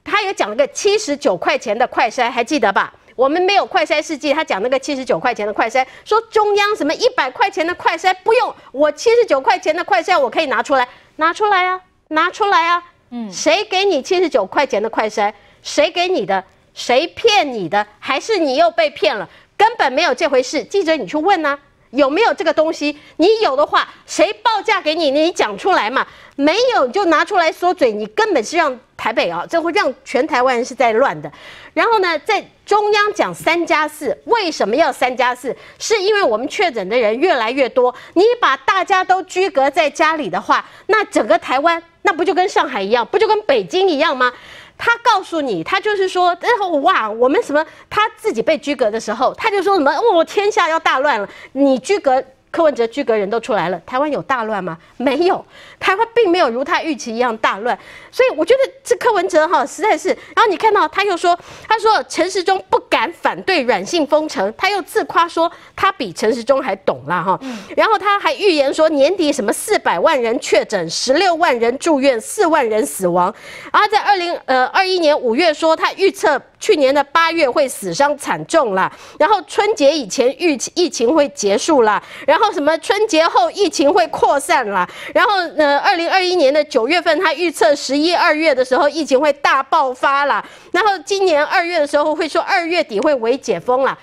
[SPEAKER 1] 他也讲了个七十九块钱的快筛，还记得吧？我们没有快筛试剂，他讲那个七十九块钱的快筛，说中央什么一百块钱的快筛不用，我七十九块钱的快筛我可以拿出来，拿出来啊，拿出来啊！嗯，谁给你七十九块钱的快筛？谁给你的？谁骗你的？还是你又被骗了？根本没有这回事，记者你去问啊。有没有这个东西？你有的话，谁报价给你？你讲出来嘛。没有就拿出来说嘴，你根本是让台北啊，这会让全台湾人是在乱的。然后呢，在中央讲三加四，为什么要三加四？是因为我们确诊的人越来越多，你把大家都居隔在家里的话，那整个台湾那不就跟上海一样，不就跟北京一样吗？他告诉你，他就是说，然后哇，我们什么？他自己被拘格的时候，他就说什么？哦，天下要大乱了！你拘格柯文哲居格人都出来了，台湾有大乱吗？没有，台湾并没有如他预期一样大乱。所以我觉得这柯文哲哈实在是，然后你看到他又说，他说陈时中不敢反对软性封城，他又自夸说他比陈时中还懂啦哈。然后他还预言说年底什么四百万人确诊，十六万人住院，四万人死亡。然后在二零呃二一年五月说他预测去年的八月会死伤惨重啦，然后春节以前预疫情会结束啦，然后什么春节后疫情会扩散啦，然后呃二零二一年的九月份他预测十一二月的时候疫情会大爆发啦，然后今年二月的时候会说二月底会为解封啦，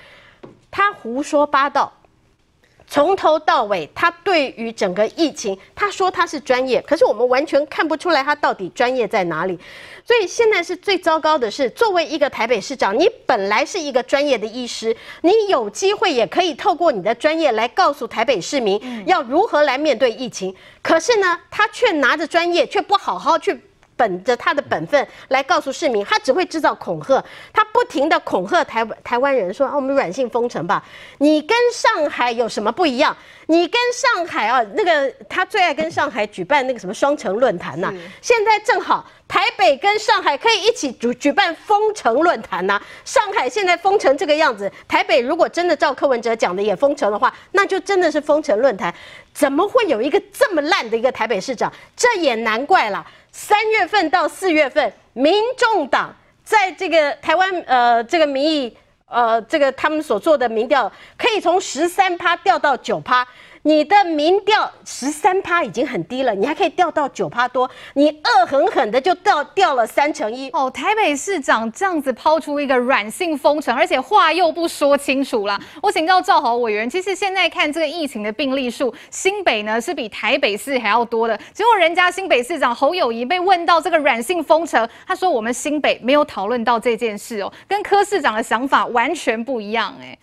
[SPEAKER 1] 他胡说八道。从头到尾，他对于整个疫情，他说他是专业，可是我们完全看不出来他到底专业在哪里。所以现在是最糟糕的是，作为一个台北市长，你本来是一个专业的医师，你有机会也可以透过你的专业来告诉台北市民要如何来面对疫情。可是呢，他却拿着专业，却不好好去。[laughs] 本着他的本分来告诉市民，他只会制造恐吓，他不停的恐吓台台湾人说啊，我们软性封城吧。你跟上海有什么不一样？你跟上海啊，那个他最爱跟上海举办那个什么双城论坛呐。现在正好台北跟上海可以一起举举办封城论坛呐。上海现在封成这个样子，台北如果真的照柯文哲讲的也封城的话，那就真的是封城论坛。怎么会有一个这么烂的一个台北市长？这也难怪了。三月份到四月份，民众党在这个台湾呃这个民意呃这个他们所做的民调，可以从十三趴掉到九趴。你的民调十三趴已经很低了，你还可以掉到九趴多，你恶狠狠的就掉掉了三成一
[SPEAKER 2] 哦。台北市长这样子抛出一个软性封城，而且话又不说清楚啦。我请教赵豪委员，其实现在看这个疫情的病例数，新北呢是比台北市还要多的。结果人家新北市长侯友宜被问到这个软性封城，他说我们新北没有讨论到这件事哦，跟柯市长的想法完全不一样哎。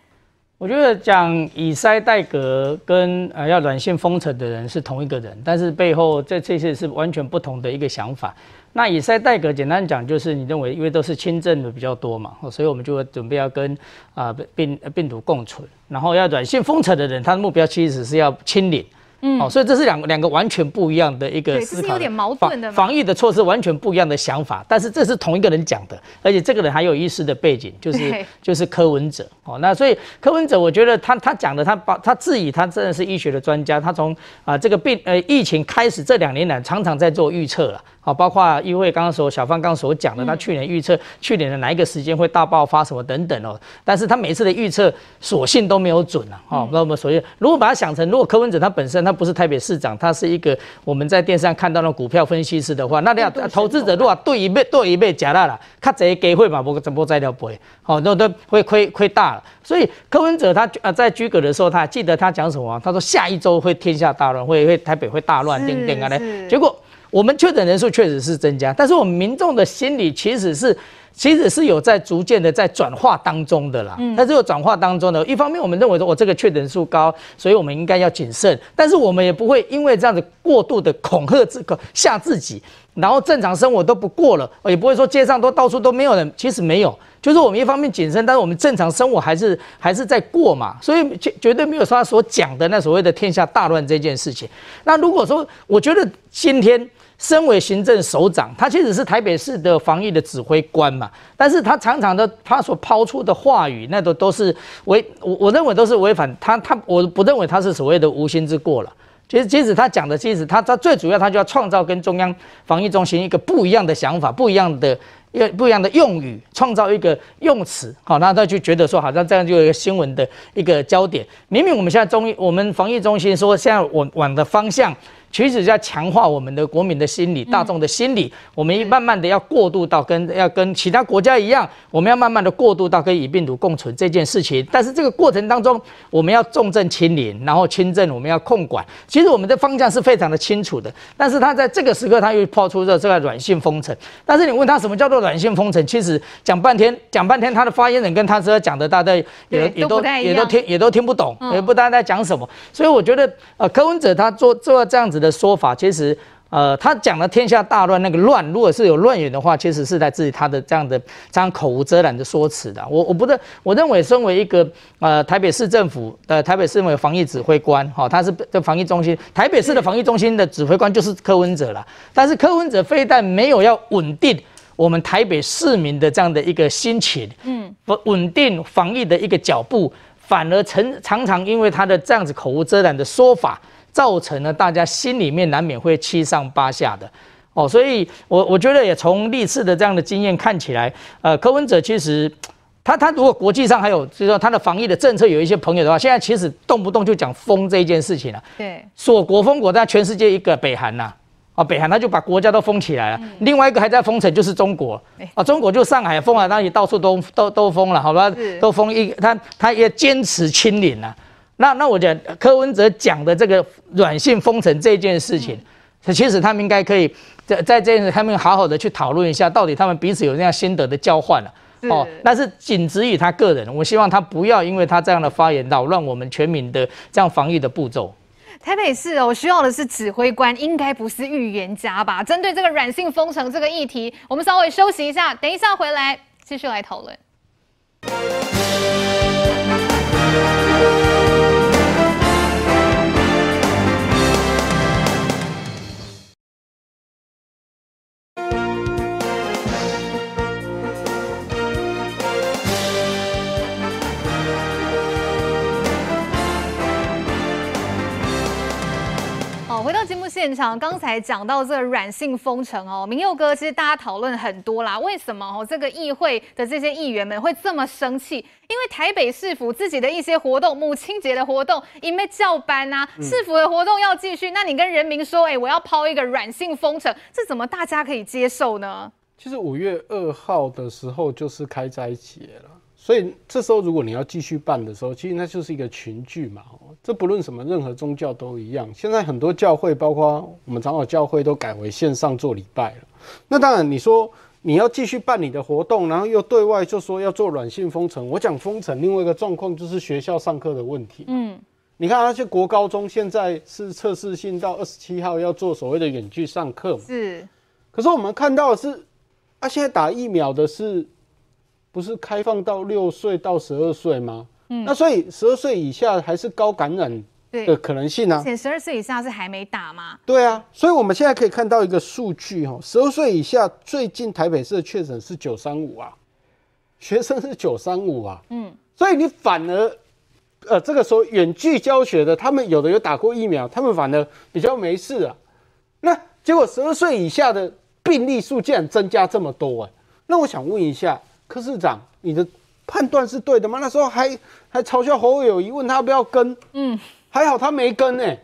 [SPEAKER 14] 我觉得讲以塞代格跟呃要软性封城的人是同一个人，但是背后这这些是完全不同的一个想法。那以塞代格简单讲就是你认为因为都是轻症的比较多嘛，所以我们就会准备要跟啊病病毒共存，然后要软性封城的人，他的目标其实是要清零。嗯，哦，所以这是两个两个完全不一样的一个思考，
[SPEAKER 2] 是有点矛盾的
[SPEAKER 14] 防疫的措施完全不一样的想法，但是这是同一个人讲的，而且这个人还有医师的背景，就是 [laughs] 就是柯文哲哦。那所以柯文哲，我觉得他他讲的，他把他自己他真的是医学的专家，他从啊这个病呃疫情开始这两年来，常常在做预测了。好，包括议会刚刚所小方刚所讲的，他去年预测去年的哪一个时间会大爆发什么等等哦，但是他每次的预测所性都没有准啊。好，那我们所以如果把它想成，如果柯文哲他本身他不是台北市长，他是一个我们在电视上看到的股票分析师的话，那你要投资者如果对一倍对一倍假大了，他这些机会嘛，不怎么在掉不会，好，那都会亏亏大了。所以柯文哲他呃在居格的时候，他还记得他讲什么？他说下一周会天下大乱，会会台北会大乱，定定啊嘞，结果。我们确诊人数确实是增加，但是我们民众的心理其实是，其实是有在逐渐的在转化当中的啦。嗯，在这个转化当中呢，一方面我们认为说我这个确诊数高，所以我们应该要谨慎，但是我们也不会因为这样子过度的恐吓自个吓自己，然后正常生活都不过了，也不会说街上都到处都没有人，其实没有，就是我们一方面谨慎，但是我们正常生活还是还是在过嘛，所以绝绝对没有说他所讲的那所谓的天下大乱这件事情。那如果说我觉得今天。身为行政首长，他其实是台北市的防疫的指挥官嘛，但是他常常的他所抛出的话语，那都都是违我我认为都是违反他他我不认为他是所谓的无心之过了。其实其实他讲的，其实他他最主要他就要创造跟中央防疫中心一个不一样的想法，不一样的用不一样的用语，创造一个用词，好，那他就觉得说好像这样就有一个新闻的一个焦点。明明我们现在中医我们防疫中心说现在往往的方向。其实要强化我们的国民的心理、大众的心理，我们慢慢的要过渡到跟要跟其他国家一样，我们要慢慢的过渡到跟与病毒共存这件事情。但是这个过程当中，我们要重症清零，然后轻症我们要控管。其实我们的方向是非常的清楚的。但是他在这个时刻，他又抛出了这个软性封城。但是你问他什么叫做软性封城，其实讲半天讲半天，他的发言人跟他这讲的，大家也也都也都听也都听不懂，也不知道在讲什么。所以我觉得呃，柯文哲他做做这样子的说法，其实呃，他讲的天下大乱，那个乱，如果是有乱源的话，其实是来自于他的这样的这样口无遮拦的说辞的。我我不认，我认为身为一个呃台北市政府的台北市委防疫指挥官，哈、哦，他是这防疫中心，台北市的防疫中心的指挥官就是柯文哲了。但是柯文哲非但没有要稳定我们台北市民的这样的一个心情，嗯，不稳定防疫的一个脚步，反而常常常因为他的这样子口无遮拦的说法。造成了大家心里面难免会七上八下的。哦，所以我我觉得也从历次的这样的经验看起来，呃，柯文哲其实他他如果国际上还有就是说他的防疫的政策有一些朋友的话，现在其实动不动就讲封这一件事情了。对，锁国封国在全世界一个北韩呐，啊，北韩他就把国家都封起来了，嗯、另外一个还在封城就是中国。啊，中国就上海封了，那里到处都都都封了，好吧，都封一他他也坚持清零了。那那我讲柯文哲讲的这个软性封城这件事情，嗯、其实他们应该可以在在这件事他们好好的去讨论一下，到底他们彼此有这样心得的交换了、啊。哦，那是仅止于他个人，我希望他不要因为他这样的发言扰乱我们全民的这样防疫的步骤。
[SPEAKER 2] 台北市哦，需要的是指挥官，应该不是预言家吧？针对这个软性封城这个议题，我们稍微休息一下，等一下回来继续来讨论。回到节目现场，刚才讲到这个软性封城哦，明佑哥，其实大家讨论很多啦。为什么哦，这个议会的这些议员们会这么生气？因为台北市府自己的一些活动，母亲节的活动，因为叫班啊，市府的活动要继续，那你跟人民说，哎，我要抛一个软性封城，这怎么大家可以接受呢？
[SPEAKER 7] 其实五月二号的时候就是开斋节了。所以这时候，如果你要继续办的时候，其实那就是一个群聚嘛。这不论什么，任何宗教都一样。现在很多教会，包括我们长老教会，都改为线上做礼拜了。那当然，你说你要继续办你的活动，然后又对外就说要做软性封城。我讲封城，另外一个状况就是学校上课的问题。嗯，你看那些国高中现在是测试性，到二十七号要做所谓的远距上课嘛。是，可是我们看到的是，啊，现在打疫苗的是。不是开放到六岁到十二岁吗？嗯，那所以十二岁以下还是高感染的可能性啊。
[SPEAKER 2] 而且十二岁以下是还没打吗？
[SPEAKER 7] 对啊，所以我们现在可以看到一个数据哈，十二岁以下最近台北市的确诊是九三五啊，学生是九三五啊，嗯，所以你反而呃这个时候远距教学的，他们有的有打过疫苗，他们反而比较没事啊。那结果十二岁以下的病例数竟然增加这么多哎，那我想问一下。柯市长，你的判断是对的吗？那时候还还嘲笑侯友宜，问他要不要跟，嗯，还好他没跟呢、欸，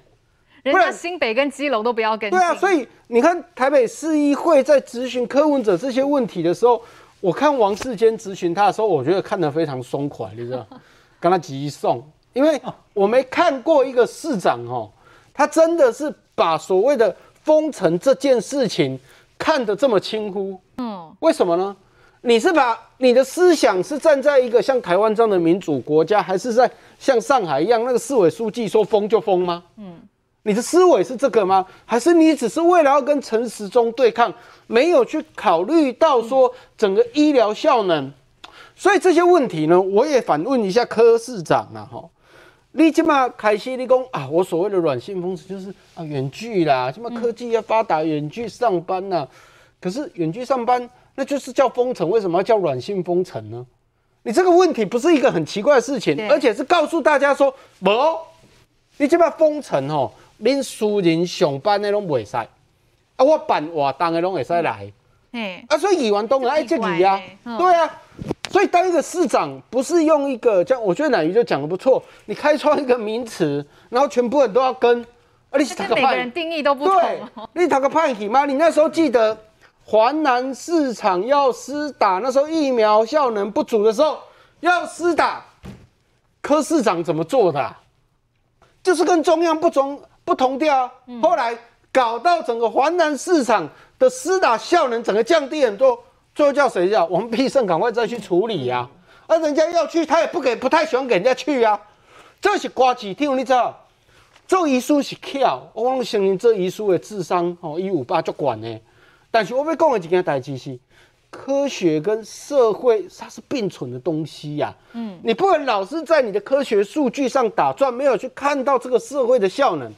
[SPEAKER 2] 人家新北跟基隆都不要跟。对
[SPEAKER 7] 啊，所以你看台北市议会在质询柯文哲这些问题的时候，我看王世坚咨询他的时候，我觉得看得非常松快，你知道，[laughs] 跟他急送，因为我没看过一个市长哦，他真的是把所谓的封城这件事情看得这么轻忽，嗯，为什么呢？你是把你的思想是站在一个像台湾这样的民主国家，还是在像上海一样，那个市委书记说封就封吗？嗯，你的思维是这个吗？还是你只是为了要跟陈时中对抗，没有去考虑到说整个医疗效能？所以这些问题呢，我也反问一下柯市长啊，哈，你这么开心，你讲啊，我所谓的软性封城就是啊远距啦，什么科技要发达，远距上班呐，可是远距上班。那就是叫封城，为什么要叫软性封城呢？你这个问题不是一个很奇怪的事情，而且是告诉大家说，不，你这边封城哦，恁私人上班的拢袂使，啊，我办活动的拢会使来，嗯，啊，所以议员当然爱这里呀，对啊，所以当一个市长不是用一个这样，我觉得奶鱼就讲的不错，你开创一个名词，然后全部人都要跟，啊，你是每
[SPEAKER 2] 个人定义都不同，对，
[SPEAKER 7] 你讨个派系吗？你那时候记得。环南市场要施打，那时候疫苗效能不足的时候要施打，柯市长怎么做的、啊？就是跟中央不同不同调。后来搞到整个环南市场的施打效能整个降低很多，最后叫谁叫我们必胜赶快再去处理呀、啊？而人家要去，他也不给，不太喜欢给人家去呀、啊。这是瓜子，听你知道？做医书是巧，我讲承认做医书的智商哦，一五八就管呢。但是我要讲的一件代志是，科学跟社会它是并存的东西呀、啊。嗯，你不能老是在你的科学数据上打转，没有去看到这个社会的效能。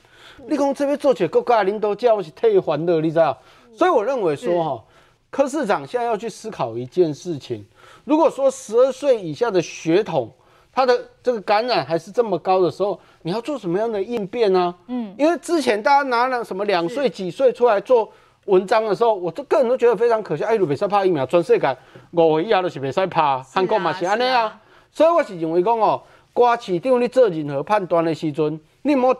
[SPEAKER 7] 你讲这边做起来国家领导者是退还的，你知道？所以我认为说哈，柯市长现在要去思考一件事情：如果说十二岁以下的血统，他的这个感染还是这么高的时候，你要做什么样的应变呢？嗯，因为之前大家拿了什么两岁几岁出来做。文章的时候，我这个人都觉得非常可惜。哎，如果别拍疫苗，全世界五岁以下都是别使拍，韩国嘛是安尼啊，啊。所以我是认为讲哦，瓜市长你做任何判断的时阵，你莫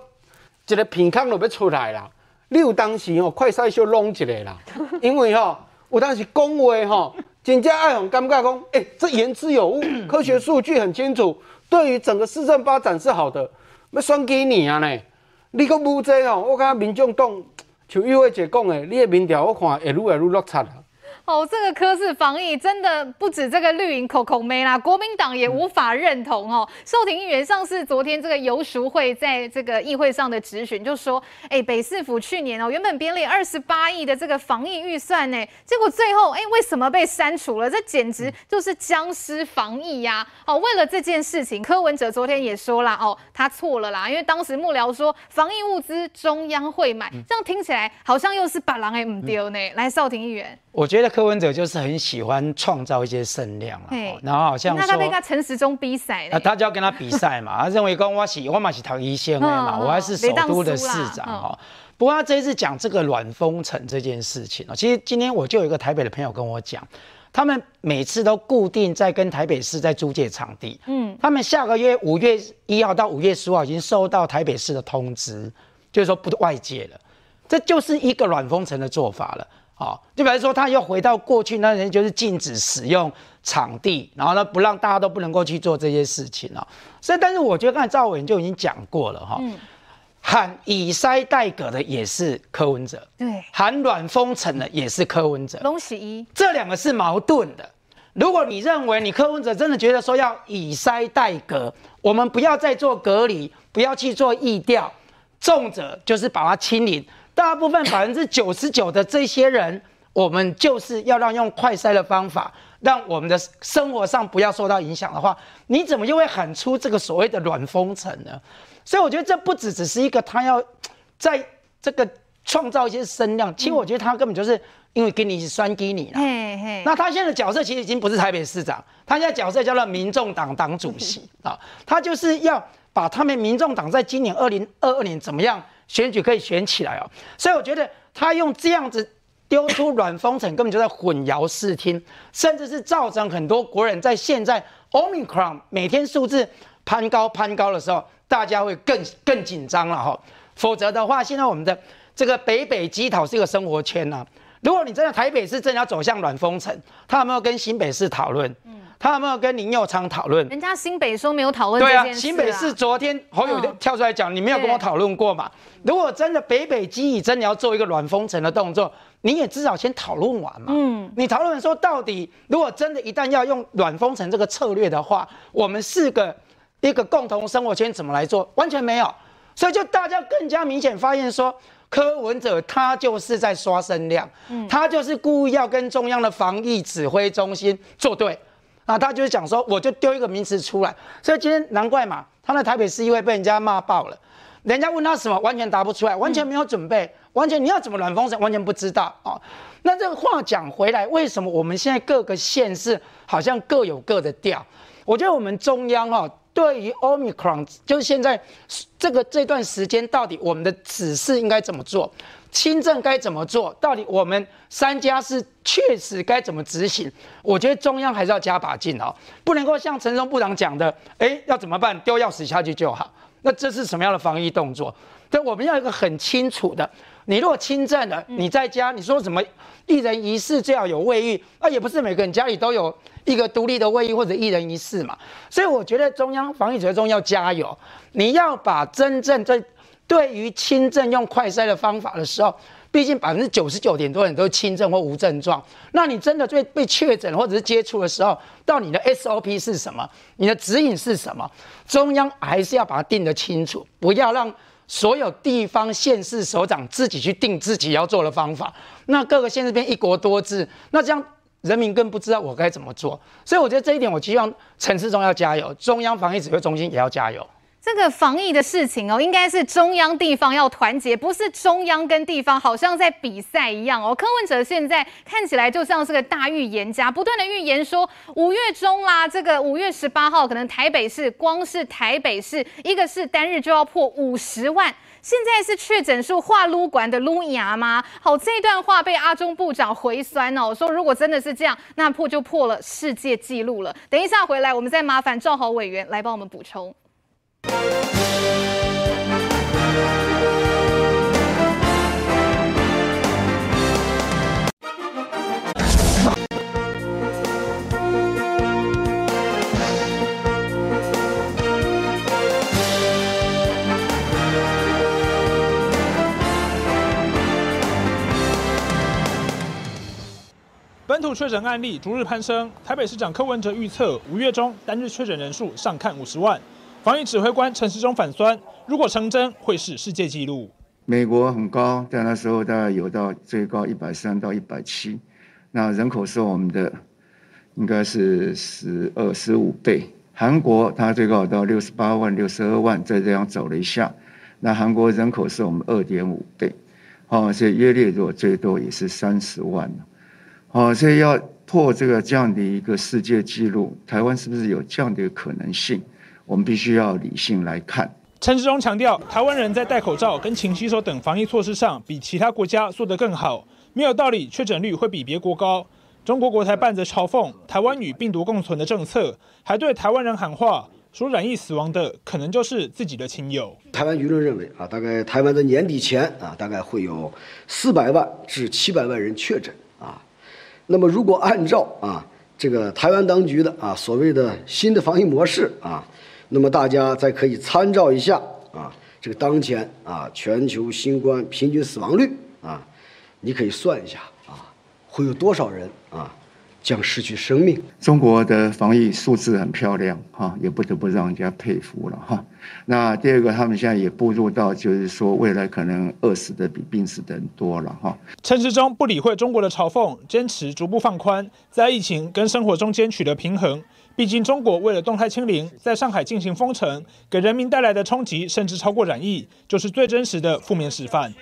[SPEAKER 7] 一个片空就要出来啦。你有当时哦，快筛小弄一个啦，[laughs] 因为吼、哦，有当时讲话吼，真正爱红尴尬讲，哎、欸，这言之有物，[coughs] 科学数据很清楚，对于整个市政发展是好的。要算几年啊呢？你个无这哦，我感觉民众党。像玉慧姐讲的，你的民调我看会愈来愈落差了。
[SPEAKER 2] 哦，这个科室防疫真的不止这个绿营口口没啦，国民党也无法认同哦。邵庭议员上次昨天这个游淑会在这个议会上的质询就说，哎，北市府去年哦原本编列二十八亿的这个防疫预算呢，结果最后哎为什么被删除了？这简直就是僵尸防疫呀！哦，为了这件事情，柯文哲昨天也说了哦，他错了啦，因为当时幕僚说防疫物资中央会买，这样听起来好像又是把狼给唔丢呢。来，少庭议员。
[SPEAKER 15] 我觉得柯文哲就是很喜欢创造一些声量了，然后好像
[SPEAKER 2] 那他被他陈时中比赛，
[SPEAKER 15] 那他就要跟他比赛嘛。[laughs] 他认为讲我是我嘛是唐一线的嘛，我还是首都的市长哈。不过他这一次讲这个软封城这件事情，其实今天我就有一个台北的朋友跟我讲，他们每次都固定在跟台北市在租借场地，嗯，他们下个月五月一号到五月十五号已经收到台北市的通知，就是说不外借了，这就是一个软封城的做法了。好，就比如说，他又回到过去那人就是禁止使用场地，然后呢，不让大家都不能够去做这些事情了。所以，但是我觉得刚才赵委员就已经讲过了哈，喊以筛代隔的也是柯文哲，对，喊软封城的也是柯文哲，
[SPEAKER 2] 龙喜一，
[SPEAKER 15] 这两个是矛盾的。如果你认为你柯文哲真的觉得说要以筛代隔，我们不要再做隔离，不要去做疫调，重者就是把它清零。大部分百分之九十九的这些人，我们就是要让用快筛的方法，让我们的生活上不要受到影响的话，你怎么又会喊出这个所谓的软封城呢？所以我觉得这不只只是一个他要在这个创造一些声量，其实我觉得他根本就是因为给你酸给你了。那他现在的角色其实已经不是台北市长，他现在角色叫做民众党党主席 [laughs] 啊，他就是要把他们民众党在今年二零二二年怎么样。选举可以选起来哦，所以我觉得他用这样子丢出软封城，根本就在混淆视听，甚至是造成很多国人在现在 Omicron 每天数字攀高攀高的时候，大家会更更紧张了哈。否则的话，现在我们的这个北北基桃是一个生活圈呐。如果你真的台北市真的要走向软封城，他有没有跟新北市讨论？他有没有跟林佑昌讨论？
[SPEAKER 2] 人家新北说没有讨论。对啊，
[SPEAKER 15] 新北市昨天侯友跳出来讲，你没有跟我讨论过嘛？如果真的北北基以真的要做一个软封城的动作，你也至少先讨论完嘛。嗯，你讨论说到底，如果真的一旦要用软封城这个策略的话，我们四个一个共同生活圈怎么来做？完全没有，所以就大家更加明显发现说，柯文哲他就是在刷声量，他就是故意要跟中央的防疫指挥中心作对。那，他就是讲说，我就丢一个名词出来，所以今天难怪嘛，他在台北市议会被人家骂爆了，人家问他什么，完全答不出来，完全没有准备，完全你要怎么软风声，完全不知道啊、那这个话讲回来，为什么我们现在各个县市好像各有各的调？我觉得我们中央哈、对于 Omicron，就是现在这个这段时间，到底我们的指示应该怎么做？轻症该怎么做？到底我们三家是确实该怎么执行？我觉得中央还是要加把劲哦，不能够像陈松部长讲的，哎，要怎么办？丢钥匙下去就好。那这是什么样的防疫动作？对，我们要一个很清楚的。你如果轻症了，你在家，你说什么一人一室最好有卫浴，那也不是每个人家里都有一个独立的卫浴或者一人一室嘛。所以我觉得中央防疫指挥中要加油，你要把真正在。对于轻症用快筛的方法的时候，毕竟百分之九十九点多人都是轻症或无症状。那你真的被被确诊或者是接触的时候，到你的 SOP 是什么？你的指引是什么？中央还是要把它定得清楚，不要让所有地方县市首长自己去定自己要做的方法。那各个县这边一国多制，那这样。人民更不知道我该怎么做，所以我觉得这一点，我希望城市中要加油，中央防疫指挥中心也要加油。
[SPEAKER 2] 这个防疫的事情哦，应该是中央地方要团结，不是中央跟地方好像在比赛一样哦。柯文哲现在看起来就像是个大预言家，不断的预言说五月中啦，这个五月十八号可能台北市光是台北市一个市单日就要破五十万。现在是确诊数化撸管的撸牙吗？好，这段话被阿中部长回酸哦，说如果真的是这样，那破就破了世界纪录了。等一下回来，我们再麻烦赵豪委员来帮我们补充。
[SPEAKER 22] 本土确诊案例逐日攀升，台北市长柯文哲预测五月中单日确诊人数上看五十万。防疫指挥官陈时中反酸，如果成真，会是世界纪录。
[SPEAKER 13] 美国很高，在那时候大概有到最高一百三到一百七，那人口是我们的应该是十二十五倍。韩国它最高到六十八万、六十二万，再这样走了一下，那韩国人口是我们二点五倍，哦，所以约列如果最多也是三十万。哦，所以要破这个这样的一个世界纪录，台湾是不是有这样的一个可能性？我们必须要理性来看。
[SPEAKER 22] 陈志忠强调，台湾人在戴口罩跟勤洗手等防疫措施上，比其他国家做得更好，没有道理确诊率会比别国高。中国国台办则嘲讽台湾与病毒共存的政策，还对台湾人喊话，说染疫死亡的可能就是自己的亲友。
[SPEAKER 23] 台湾舆论认为啊，大概台湾在年底前啊，大概会有四百万至七百万人确诊啊。那么，如果按照啊这个台湾当局的啊所谓的新的防疫模式啊，那么大家再可以参照一下啊这个当前啊全球新冠平均死亡率啊，你可以算一下啊会有多少人啊。将失去生命。
[SPEAKER 13] 中国的防疫数字很漂亮哈，也不得不让人家佩服了哈。那第二个，他们现在也步入到，就是说未来可能饿死的比病死的人多了哈。
[SPEAKER 22] 陈时中不理会中国的嘲讽，坚持逐步放宽，在疫情跟生活中间取得平衡。毕竟中国为了动态清零，在上海进行封城，给人民带来的冲击甚至超过染疫，就是最真实的负面示范。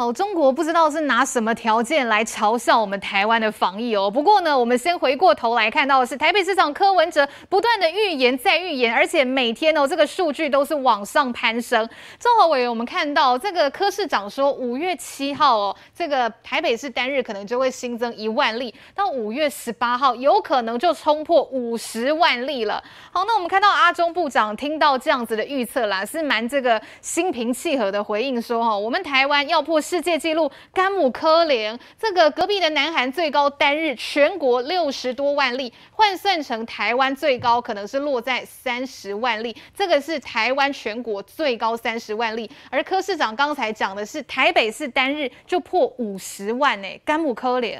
[SPEAKER 2] 哦，中国不知道是拿什么条件来嘲笑我们台湾的防疫哦。不过呢，我们先回过头来看到的是台北市长柯文哲不断的预言再预言，而且每天哦这个数据都是往上攀升。综合委员，我们看到这个柯市长说，五月七号哦，这个台北市单日可能就会新增一万例，到五月十八号有可能就冲破五十万例了。好，那我们看到阿中部长听到这样子的预测啦，是蛮这个心平气和的回应说，哈，我们台湾要破。世界纪录，甘姆科林，这个隔壁的南韩最高单日全国六十多万例，换算成台湾最高可能是落在三十万例，这个是台湾全国最高三十万例。而柯市长刚才讲的是台北市单日就破五十万呢，甘姆科林。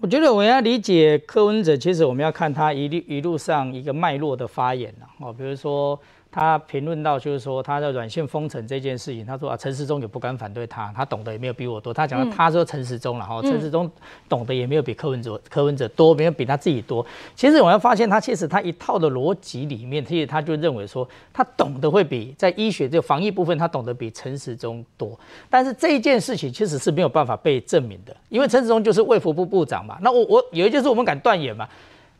[SPEAKER 14] 我觉得我要理解柯文哲，其实我们要看他一路一路上一个脉络的发言哦，比如说。他评论到，就是说他的软性封城这件事情，他说啊，陈时中也不敢反对他，他懂得也没有比我多。他讲到他说陈时中了哈，陈时中懂得也没有比柯文哲柯文哲多，没有比他自己多。其实我要发现，他其实他一套的逻辑里面，其实他就认为说，他懂得会比在医学这个防疫部分，他懂得比陈时中多。但是这一件事情其实是没有办法被证明的，因为陈时中就是卫福部部长嘛。那我我有一件事我们敢断言嘛。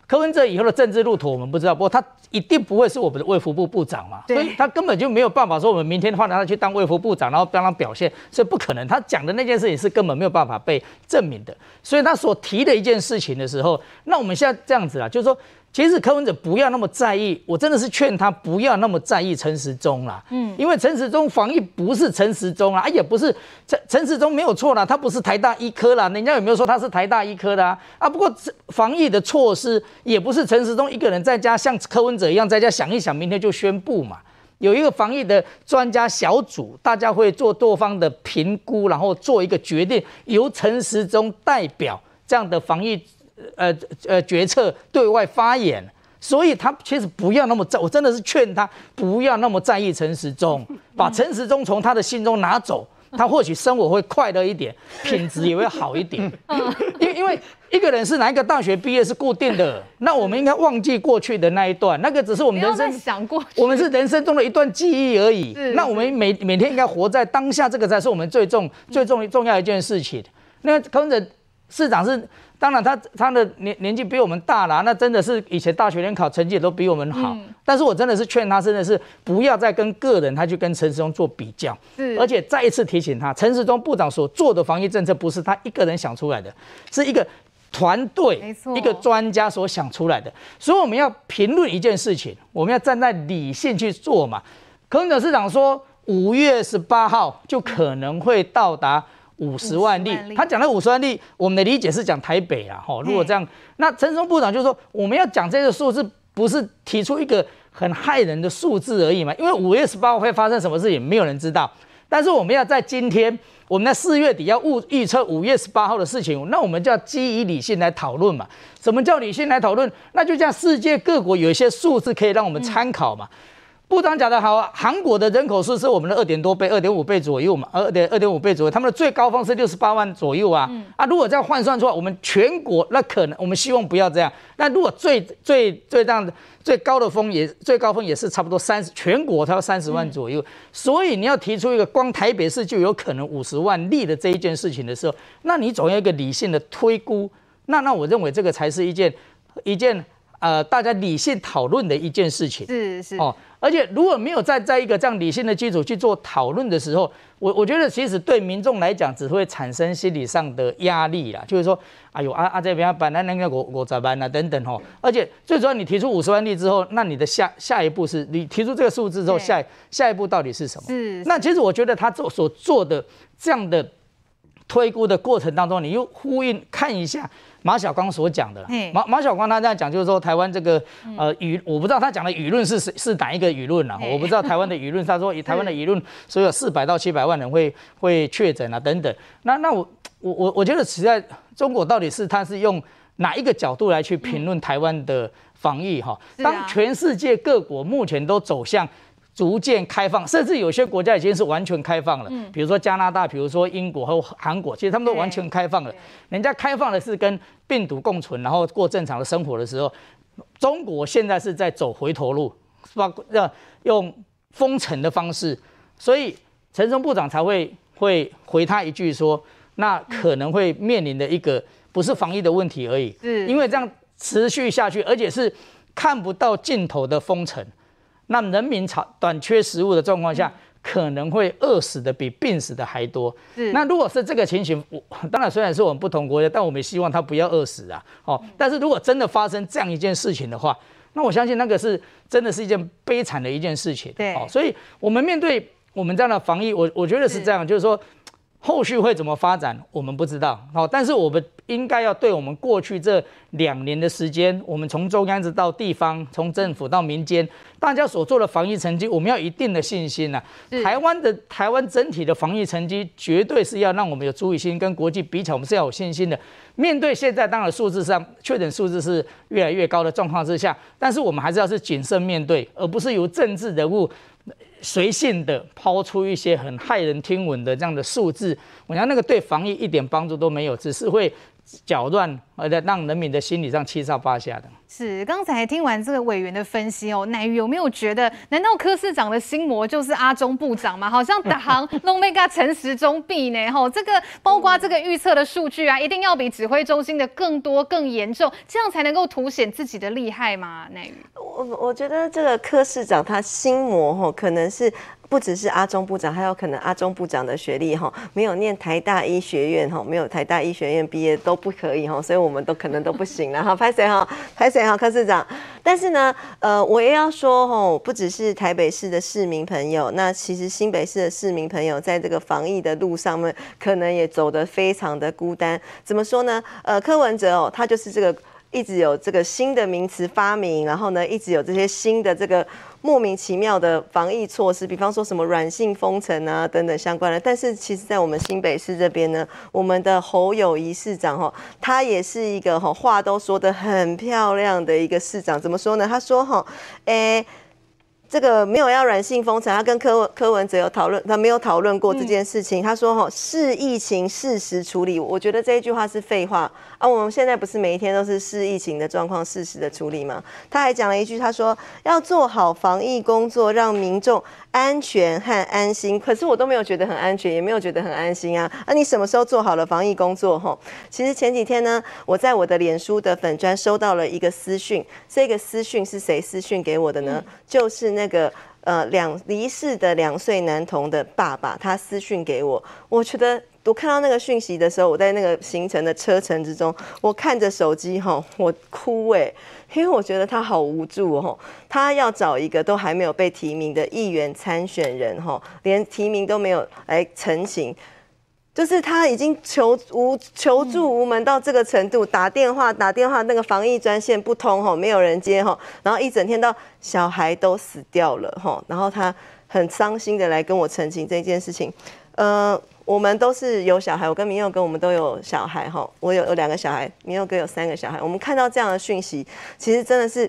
[SPEAKER 14] 柯文哲以后的政治路途我们不知道，不过他一定不会是我们的卫福部部长嘛，所以他根本就没有办法说我们明天换他去当卫福部长，然后帮他表现，所以不可能。他讲的那件事情是根本没有办法被证明的，所以他所提的一件事情的时候，那我们现在这样子啊，就是说。其实柯文哲不要那么在意，我真的是劝他不要那么在意陈时中啦。嗯，因为陈时中防疫不是陈时中啊，也不是陈陈时中没有错啦，他不是台大医科啦，人家有没有说他是台大医科的啊？啊，不过防疫的措施也不是陈时中一个人在家像柯文哲一样在家想一想，明天就宣布嘛。有一个防疫的专家小组，大家会做多方的评估，然后做一个决定，由陈时中代表这样的防疫呃呃决策对外发言。所以他其实不要那么在，我真的是劝他不要那么在意陈时中，[laughs] 把陈时中从他的心中拿走，他或许生活会快乐一点，品质也会好一点。[laughs] 因因为一个人是哪一个大学毕业是固定的，那我们应该忘记过去的那一段，那个只是我们人生
[SPEAKER 2] 想过，
[SPEAKER 14] 我们是人生中的一段记忆而已。那我们每每天应该活在当下，这个才是我们最重最重重要一件事情。那柯文哲市长是。当然他，他他的年年纪比我们大啦，那真的是以前大学联考成绩也都比我们好。嗯、但是我真的是劝他，真的是不要再跟个人，他去跟陈时中做比较。是，而且再一次提醒他，陈时中部长所做的防疫政策不是他一个人想出来的，是一个团队，一个专家所想出来的。所以我们要评论一件事情，我们要站在理性去做嘛。柯文哲市长说，五月十八号就可能会到达。五十万例，他讲的五十万例，我们的理解是讲台北啊，哈。如果这样，那陈松部长就说，我们要讲这个数字，不是提出一个很害人的数字而已嘛？因为五月十八号会发生什么事情，没有人知道。但是我们要在今天，我们在四月底要预预测五月十八号的事情，那我们就要基于理性来讨论嘛。什么叫理性来讨论？那就像世界各国有一些数字可以让我们参考嘛。嗯部长讲的好啊，韩国的人口数是我们的二点多倍，二点五倍左右嘛，二点二点五倍左右，他们的最高峰是六十八万左右啊。嗯、啊，如果这样换算出来，我们全国那可能，我们希望不要这样。那如果最最最这样的最高的峰也最高峰也是差不多三十，全国它要三十万左右。嗯、所以你要提出一个光台北市就有可能五十万例的这一件事情的时候，那你总要一个理性的推估。那那我认为这个才是一件一件呃大家理性讨论的一件事情。是是哦。而且如果没有在在一个这样理性的基础去做讨论的时候，我我觉得其实对民众来讲只会产生心理上的压力啦，就是说，哎呦啊啊这边本来那个我我咋办呢？等等吼。而且最主要你提出五十万例之后，那你的下下一步是你提出这个数字之后，下下一步到底是什么？是。那其实我觉得他做所做的这样的推估的过程当中，你又呼应看一下。马晓光所讲的，马马晓光他这样讲，就是说台湾这个呃舆，我不知道他讲的舆论是是是哪一个舆论啊？我不知道台湾的舆论，他说 [laughs] 以台湾的舆论，所以有四百到七百万人会会确诊啊等等。那那我我我我觉得实在中国到底是他是用哪一个角度来去评论台湾的防疫哈？当全世界各国目前都走向。逐渐开放，甚至有些国家已经是完全开放了。嗯，比如说加拿大，比如说英国和韩国，其实他们都完全开放了。人家开放的是跟病毒共存，然后过正常的生活的时候，中国现在是在走回头路，是吧？要用封城的方式，所以陈松部长才会会回他一句说，那可能会面临的一个不是防疫的问题而已，是因为这样持续下去，而且是看不到尽头的封城。那人民长短缺食物的状况下，可能会饿死的比病死的还多。是，那如果是这个情形，我当然虽然是我们不同国家，但我们也希望他不要饿死啊。哦，但是如果真的发生这样一件事情的话，那我相信那个是真的是一件悲惨的一件事情。对，哦，所以我们面对我们这样的防疫，我我觉得是这样，就是说。后续会怎么发展，我们不知道。好，但是我们应该要对我们过去这两年的时间，我们从中央一直到地方，从政府到民间，大家所做的防疫成绩，我们要一定的信心呐、啊。台湾的台湾整体的防疫成绩，绝对是要让我们有足以心跟国际比起来，我们是要有信心的。面对现在当然数字上确诊数字是越来越高的状况之下，但是我们还是要是谨慎面对，而不是由政治人物。随性的抛出一些很骇人听闻的这样的数字，我想那个对防疫一点帮助都没有，只是会搅乱，而且让人民的心理上七上八下的。
[SPEAKER 2] 是，刚才听完这个委员的分析哦，乃瑜有没有觉得，难道柯市长的心魔就是阿中部长吗？好像打行弄那个陈时中弊呢？吼，这个包括这个预测的数据啊，一定要比指挥中心的更多更严重，这样才能够凸显自己的厉害吗？乃瑜，
[SPEAKER 6] 我我觉得这个柯市长他心魔吼，可能是。不只是阿中部长，还有可能阿中部长的学历哈，没有念台大医学院哈，没有台大医学院毕业都不可以哈，所以我们都可能都不行了哈。拍谁哈？拍谁哈？柯市长。但是呢，呃，我也要说哈，不只是台北市的市民朋友，那其实新北市的市民朋友在这个防疫的路上面，可能也走得非常的孤单。怎么说呢？呃，柯文哲哦，他就是这个。一直有这个新的名词发明，然后呢，一直有这些新的这个莫名其妙的防疫措施，比方说什么软性封城啊等等相关的。但是其实，在我们新北市这边呢，我们的侯友谊市长哈，他也是一个哈话都说得很漂亮的一个市长。怎么说呢？他说哈，诶。这个没有要软性封城，他跟柯文柯文哲有讨论，他没有讨论过这件事情。他说：“吼，视疫情适时处理。”我觉得这一句话是废话啊！我们现在不是每一天都是视疫情的状况适时的处理吗？他还讲了一句，他说：“要做好防疫工作，让民众。”安全和安心，可是我都没有觉得很安全，也没有觉得很安心啊！那、啊、你什么时候做好了防疫工作？吼，其实前几天呢，我在我的脸书的粉砖收到了一个私讯，这个私讯是谁私讯给我的呢？嗯、就是那个呃两离世的两岁男童的爸爸，他私讯给我。我觉得我看到那个讯息的时候，我在那个行程的车程之中，我看着手机哈，我哭诶、欸。因为我觉得他好无助哦，他要找一个都还没有被提名的议员参选人哈，连提名都没有来成型，就是他已经求无求助无门到这个程度，打电话打电话那个防疫专线不通哈，没有人接哈，然后一整天到小孩都死掉了哈，然后他很伤心的来跟我澄清这件事情，呃。我们都是有小孩，我跟明佑哥我们都有小孩哈，我有有两个小孩，明佑哥有三个小孩。我们看到这样的讯息，其实真的是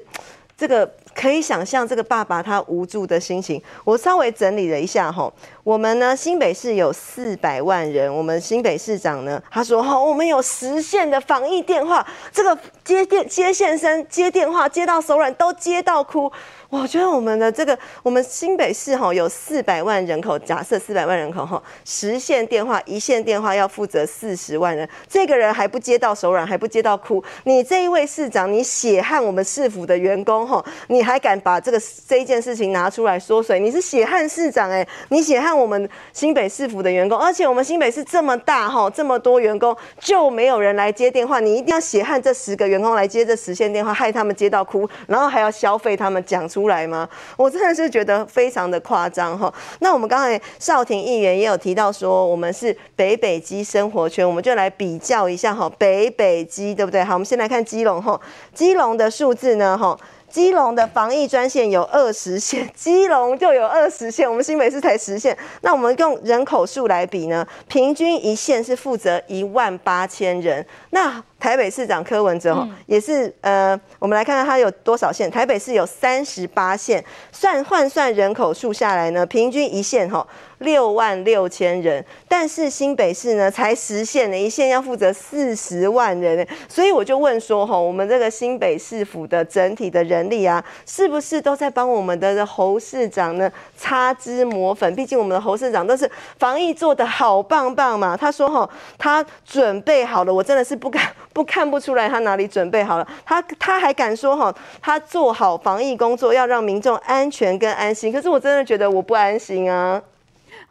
[SPEAKER 6] 这个可以想象这个爸爸他无助的心情。我稍微整理了一下哈，我们呢新北市有四百万人，我们新北市长呢他说哈，我们有实线的防疫电话，这个接电接线生接电话接到手软，都接到哭。我觉得我们的这个，我们新北市哈有四百万人口，假设四百万人口哈，实线电话一线电话要负责四十万人，这个人还不接到手软，还不接到哭。你这一位市长，你血汗我们市府的员工哈，你还敢把这个这一件事情拿出来说谁？你是血汗市长哎，你血汗我们新北市府的员工，而且我们新北市这么大哈，这么多员工就没有人来接电话，你一定要血汗这十个员工来接这实线电话，害他们接到哭，然后还要消费他们讲出。来吗？我真的是觉得非常的夸张哈。那我们刚才少廷议员也有提到说，我们是北北基生活圈，我们就来比较一下哈，北北基对不对？好，我们先来看基隆哈，基隆的数字呢哈。基隆的防疫专线有二十线，[laughs] 基隆就有二十线，我们新北市才十线。那我们用人口数来比呢？平均一线是负责一万八千人。那台北市长柯文哲哈也是呃，我们来看看他有多少线。台北市有三十八线，算换算人口数下来呢，平均一线哈。六万六千人，但是新北市呢才实现了一线要负责四十万人，所以我就问说哈，我们这个新北市府的整体的人力啊，是不是都在帮我们的侯市长呢擦脂抹粉？毕竟我们的侯市长都是防疫做得好棒棒嘛。他说哈，他准备好了，我真的是不敢不看不出来他哪里准备好了。他他还敢说哈，他做好防疫工作要让民众安全跟安心，可是我真的觉得我不安心啊。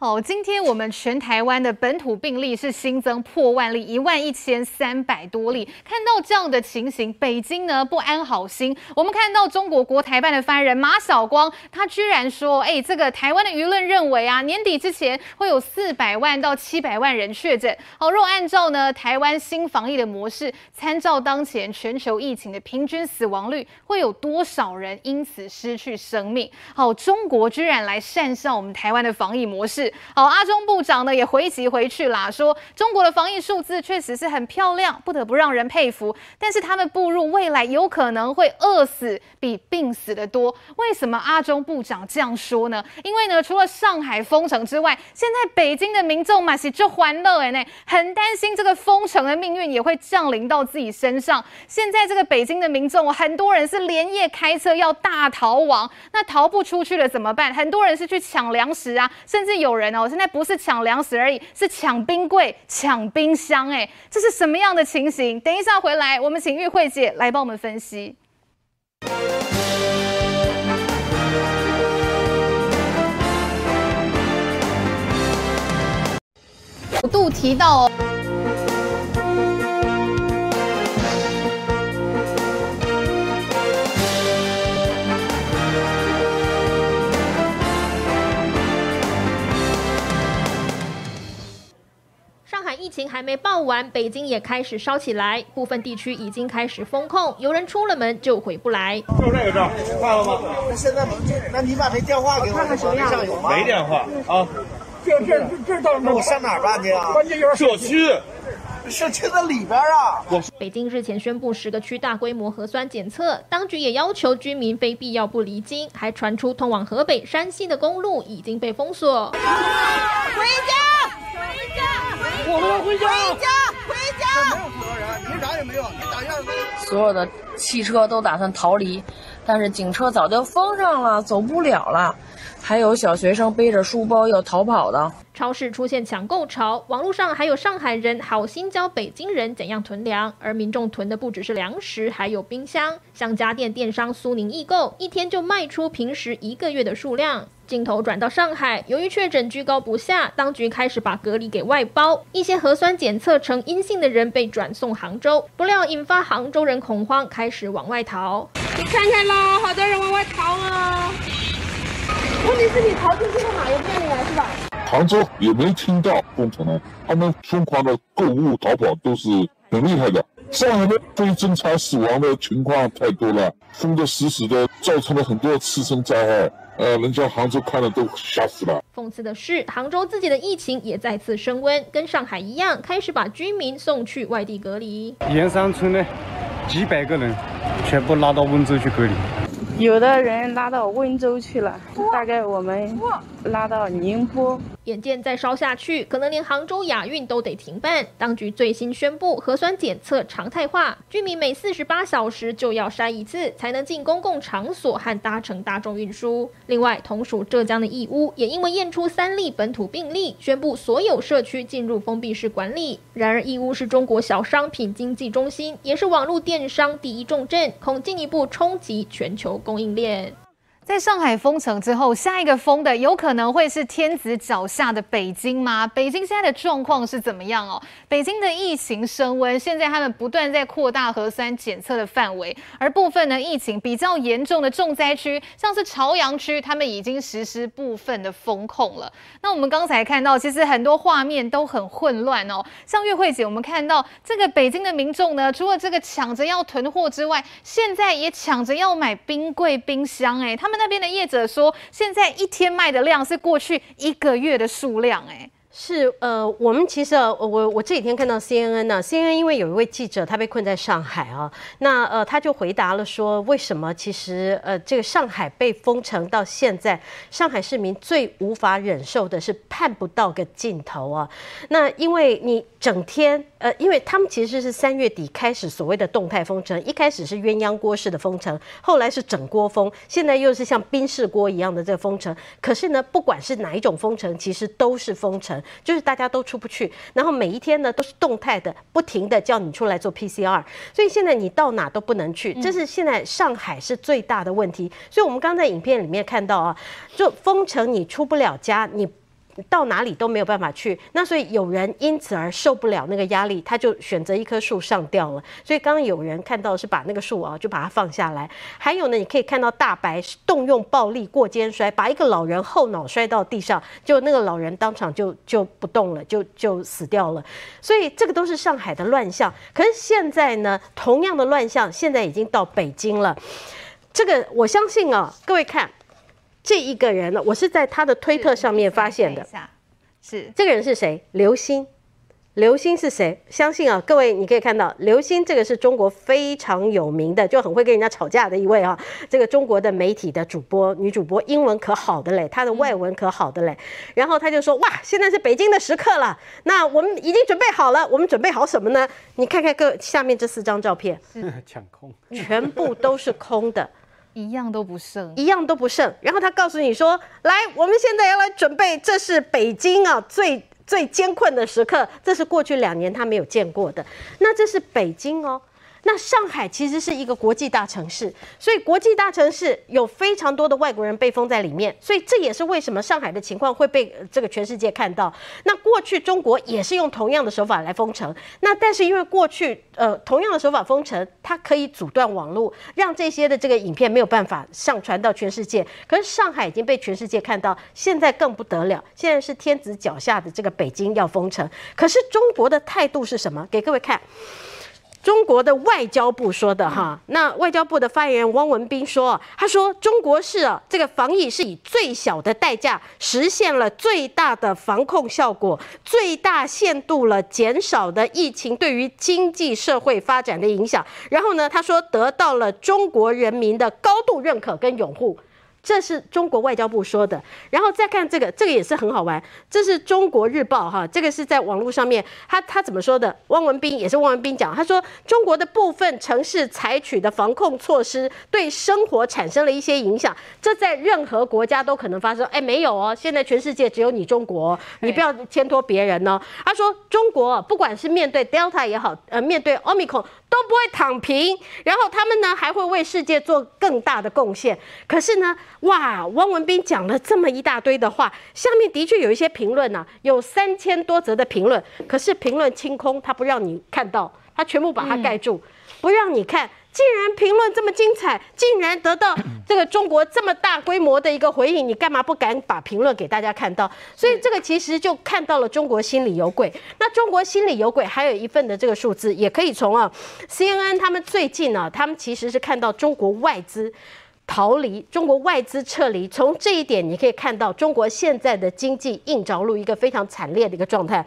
[SPEAKER 2] 哦，今天我们全台湾的本土病例是新增破万例，一万一千三百多例。看到这样的情形，北京呢不安好心。我们看到中国国台办的发言人马晓光，他居然说：“哎，这个台湾的舆论认为啊，年底之前会有四百万到七百万人确诊。哦，若按照呢台湾新防疫的模式，参照当前全球疫情的平均死亡率，会有多少人因此失去生命？好，中国居然来讪笑我们台湾的防疫模式。”好，阿中部长呢也回击回去啦，说中国的防疫数字确实是很漂亮，不得不让人佩服。但是他们步入未来有可能会饿死比病死的多。为什么阿中部长这样说呢？因为呢，除了上海封城之外，现在北京的民众嘛是就欢乐哎呢，很担心这个封城的命运也会降临到自己身上。现在这个北京的民众，很多人是连夜开车要大逃亡，那逃不出去了怎么办？很多人是去抢粮食啊，甚至有人。人哦，现在不是抢粮食而已，是抢冰柜、抢冰箱，哎，这是什么样的情形？等一下回来，我们请玉慧姐来帮我们分析。度提到。
[SPEAKER 24] 哦情还没爆完，北京也开始烧起来，部分地区已经开始封控，有人出了门就回不来。
[SPEAKER 25] 就这个证，换了吗？那现在那你把这电话给我，看看什么样有吗？没电话啊。这这这这到那我上哪儿办去啊？关键有社区。社区在里边啊！
[SPEAKER 24] 北京日前宣布十个区大规模核酸检测，当局也要求居民非必要不离京，还传出通往河北、山西的公路已经被封锁。回
[SPEAKER 25] 家，回家，我们要回家，回家，回家。没有负责人，你啥也没有，你打架了。
[SPEAKER 26] 所有的汽车都打算逃离，但是警车早就封上了，走不了了。还有小学生背着书包要逃跑的。
[SPEAKER 24] 超市出现抢购潮，网络上还有上海人好心教北京人怎样囤粮，而民众囤的不只是粮食，还有冰箱。像家电电商苏宁易购，一天就卖出平时一个月的数量。镜头转到上海，由于确诊居高不下，当局开始把隔离给外包，一些核酸检测呈阴性的人被转送杭州，不料引发杭州人恐慌，开始往外逃。
[SPEAKER 27] 你看看啦，好多人往外逃啊！问题是你逃出去了嘛，也不让你来是吧？
[SPEAKER 28] 杭州也没听到封城呢，他们疯狂的购物逃跑都是很厉害的。上海的非正常死亡的情况太多了，封得死死的，造成了很多次生灾害。呃，人家杭州看了都吓死了。
[SPEAKER 24] 讽刺的是，杭州自己的疫情也再次升温，跟上海一样，开始把居民送去外地隔离。
[SPEAKER 29] 盐山村呢几百个人全部拉到温州去隔离。
[SPEAKER 26] 有的人拉到温州去了，大概我们拉到宁波。
[SPEAKER 24] 眼见再烧下去，可能连杭州亚运都得停办。当局最新宣布核酸检测常态化，居民每四十八小时就要筛一次，才能进公共场所和搭乘大众运输。另外，同属浙江的义乌也因为验出三例本土病例，宣布所有社区进入封闭式管理。然而，义乌是中国小商品经济中心，也是网络电商第一重镇，恐进一步冲击全球供应链。
[SPEAKER 2] 在上海封城之后，下一个封的有可能会是天子脚下的北京吗？北京现在的状况是怎么样哦？北京的疫情升温，现在他们不断在扩大核酸检测的范围，而部分呢疫情比较严重的重灾区，像是朝阳区，他们已经实施部分的封控了。那我们刚才看到，其实很多画面都很混乱哦。像月慧姐，我们看到这个北京的民众呢，除了这个抢着要囤货之外，现在也抢着要买冰柜、冰箱，哎，他们。那边的业者说，现在一天卖的量是过去一个月的数量，哎。
[SPEAKER 1] 是呃，我们其实我我这几天看到 CNN 呢，CNN 因为有一位记者他被困在上海啊，那呃他就回答了说，为什么其实呃这个上海被封城到现在，上海市民最无法忍受的是盼不到个尽头啊。那因为你整天呃，因为他们其实是三月底开始所谓的动态封城，一开始是鸳鸯锅式的封城，后来是整锅封，现在又是像宾士锅一样的这个封城。可是呢，不管是哪一种封城，其实都是封城。就是大家都出不去，然后每一天呢都是动态的，不停的叫你出来做 PCR，所以现在你到哪都不能去，这是现在上海是最大的问题。所以我们刚在影片里面看到啊，就封城你出不了家，你。到哪里都没有办法去，那所以有人因此而受不了那个压力，他就选择一棵树上吊了。所以刚刚有人看到是把那个树啊，就把它放下来。还有呢，你可以看到大白动用暴力过肩摔，把一个老人后脑摔到地上，就那个老人当场就就不动了，就就死掉了。所以这个都是上海的乱象。可是现在呢，同样的乱象现在已经到北京了。这个我相信啊，各位看。这一个人呢，我是在他的推特上面发现的。
[SPEAKER 2] 是
[SPEAKER 1] 这个人是谁？刘星。刘星是谁？相信啊，各位你可以看到，刘星这个是中国非常有名的，就很会跟人家吵架的一位啊。这个中国的媒体的主播，女主播，英文可好的嘞，她的外文可好的嘞。然后他就说：“哇，现在是北京的时刻了，那我们已经准备好了。我们准备好什么呢？你看看各下面这四张照片，[laughs]
[SPEAKER 7] 抢空，
[SPEAKER 1] 全部都是空的。”
[SPEAKER 2] 一样都不剩，
[SPEAKER 1] 一样都不剩。然后他告诉你说：“来，我们现在要来准备，这是北京啊最最艰困的时刻，这是过去两年他没有见过的。那这是北京哦，那上海其实是一个国际大城市，所以国际大城市有非常多的外国人被封在里面，所以这也是为什么上海的情况会被这个全世界看到。那过去中国也是用同样的手法来封城，那但是因为过去呃同样的手法封城，它可以阻断网络，让这些的这个影片没有办法上传到全世界。可是上海已经被全世界看到，现在更不得了，现在是天子脚下的这个北京要封城，可是中国的态度是什么？给各位看。中国的外交部说的哈，那外交部的发言人汪文斌说，他说中国是啊，这个防疫是以最小的代价实现了最大的防控效果，最大限度了减少的疫情对于经济社会发展的影响。然后呢，他说得到了中国人民的高度认可跟拥护。这是中国外交部说的，然后再看这个，这个也是很好玩。这是中国日报哈，这个是在网络上面，他他怎么说的？汪文斌也是汪文斌讲，他说中国的部分城市采取的防控措施对生活产生了一些影响，这在任何国家都可能发生。哎，没有哦，现在全世界只有你中国，你不要牵拖别人哦。他说中国不管是面对 Delta 也好，呃，面对 Omicron 都不会躺平，然后他们呢还会为世界做更大的贡献。可是呢？哇，汪文斌讲了这么一大堆的话，下面的确有一些评论呐，有三千多则的评论，可是评论清空，他不让你看到，他全部把它盖住，不让你看。竟然评论这么精彩，竟然得到 [coughs] 这个中国这么大规模的一个回应，你干嘛不敢把评论给大家看到？所以这个其实就看到了中国心里有鬼。那中国心里有鬼，还有一份的这个数字，也可以从啊，CNN 他们最近呢，他们其实是看到中国外资。逃离中国外资撤离，从这一点你可以看到中国现在的经济硬着陆一个非常惨烈的一个状态。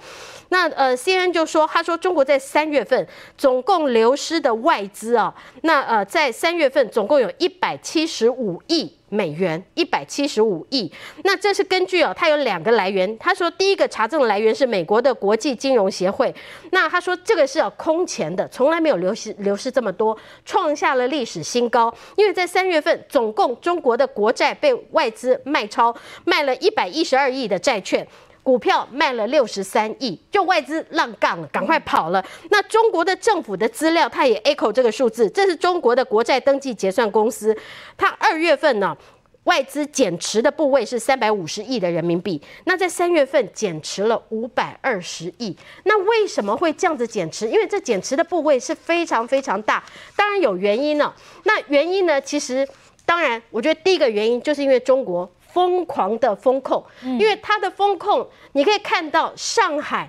[SPEAKER 1] 那呃，CNN 就说，他说中国在三月份总共流失的外资啊，那呃，在三月份总共有一百七十五亿。美元一百七十五亿，那这是根据哦，他有两个来源。他说，第一个查证来源是美国的国际金融协会。那他说这个是要空前的，从来没有流失流失这么多，创下了历史新高。因为在三月份，总共中国的国债被外资卖超，卖了一百一十二亿的债券。股票卖了六十三亿，就外资浪杠了，赶快跑了。那中国的政府的资料，它也 echo 这个数字，这是中国的国债登记结算公司，它二月份呢，外资减持的部位是三百五十亿的人民币，那在三月份减持了五百二十亿。那为什么会这样子减持？因为这减持的部位是非常非常大，当然有原因呢。那原因呢，其实当然，我觉得第一个原因就是因为中国。疯狂的风控，因为它的风控，你可以看到上海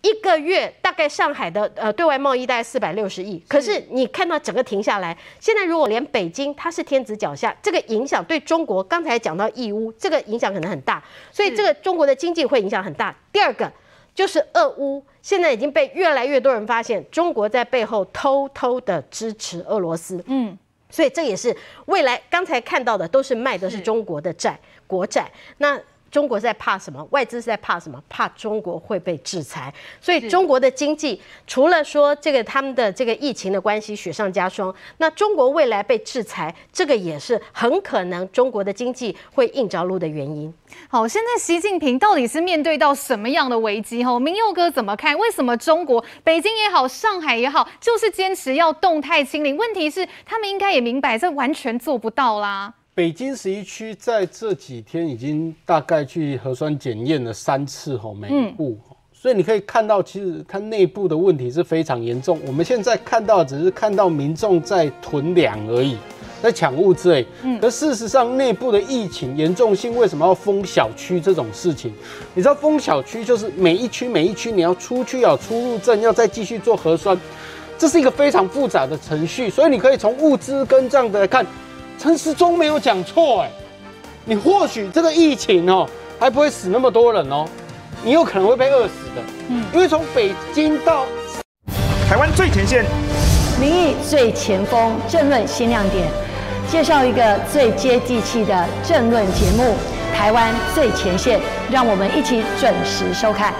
[SPEAKER 1] 一个月大概上海的呃对外贸易大概四百六十亿，可是你看到整个停下来，现在如果连北京它是天子脚下，这个影响对中国刚才讲到义乌，这个影响可能很大，所以这个中国的经济会影响很大。第二个就是俄乌，现在已经被越来越多人发现，中国在背后偷偷的支持俄罗斯，嗯。所以这也是未来刚才看到的，都是卖的是。中国的债，国债。那。中国在怕什么？外资是在怕什么？怕中国会被制裁。所以中国的经济除了说这个他们的这个疫情的关系雪上加霜，那中国未来被制裁，这个也是很可能中国的经济会硬着陆的原因。
[SPEAKER 2] 好，现在习近平到底是面对到什么样的危机？哈，明佑哥怎么看？为什么中国北京也好，上海也好，就是坚持要动态清零？问题是他们应该也明白，这完全做不到啦。
[SPEAKER 7] 北京十一区在这几天已经大概去核酸检验了三次吼，每一户，所以你可以看到，其实它内部的问题是非常严重。我们现在看到只是看到民众在囤粮而已，在抢物资哎，可事实上内部的疫情严重性为什么要封小区这种事情？你知道封小区就是每一区每一区你要出去要出入证，要再继续做核酸，这是一个非常复杂的程序，所以你可以从物资跟这样的来看。陈时中没有讲错哎，你或许这个疫情哦还不会死那么多人哦，你有可能会被饿死的。嗯，因为从北京到
[SPEAKER 22] 台湾最前线，
[SPEAKER 30] 民意最前锋，政论新亮点，介绍一个最接地气的政论节目《台湾最前线》，让我们一起准时收看。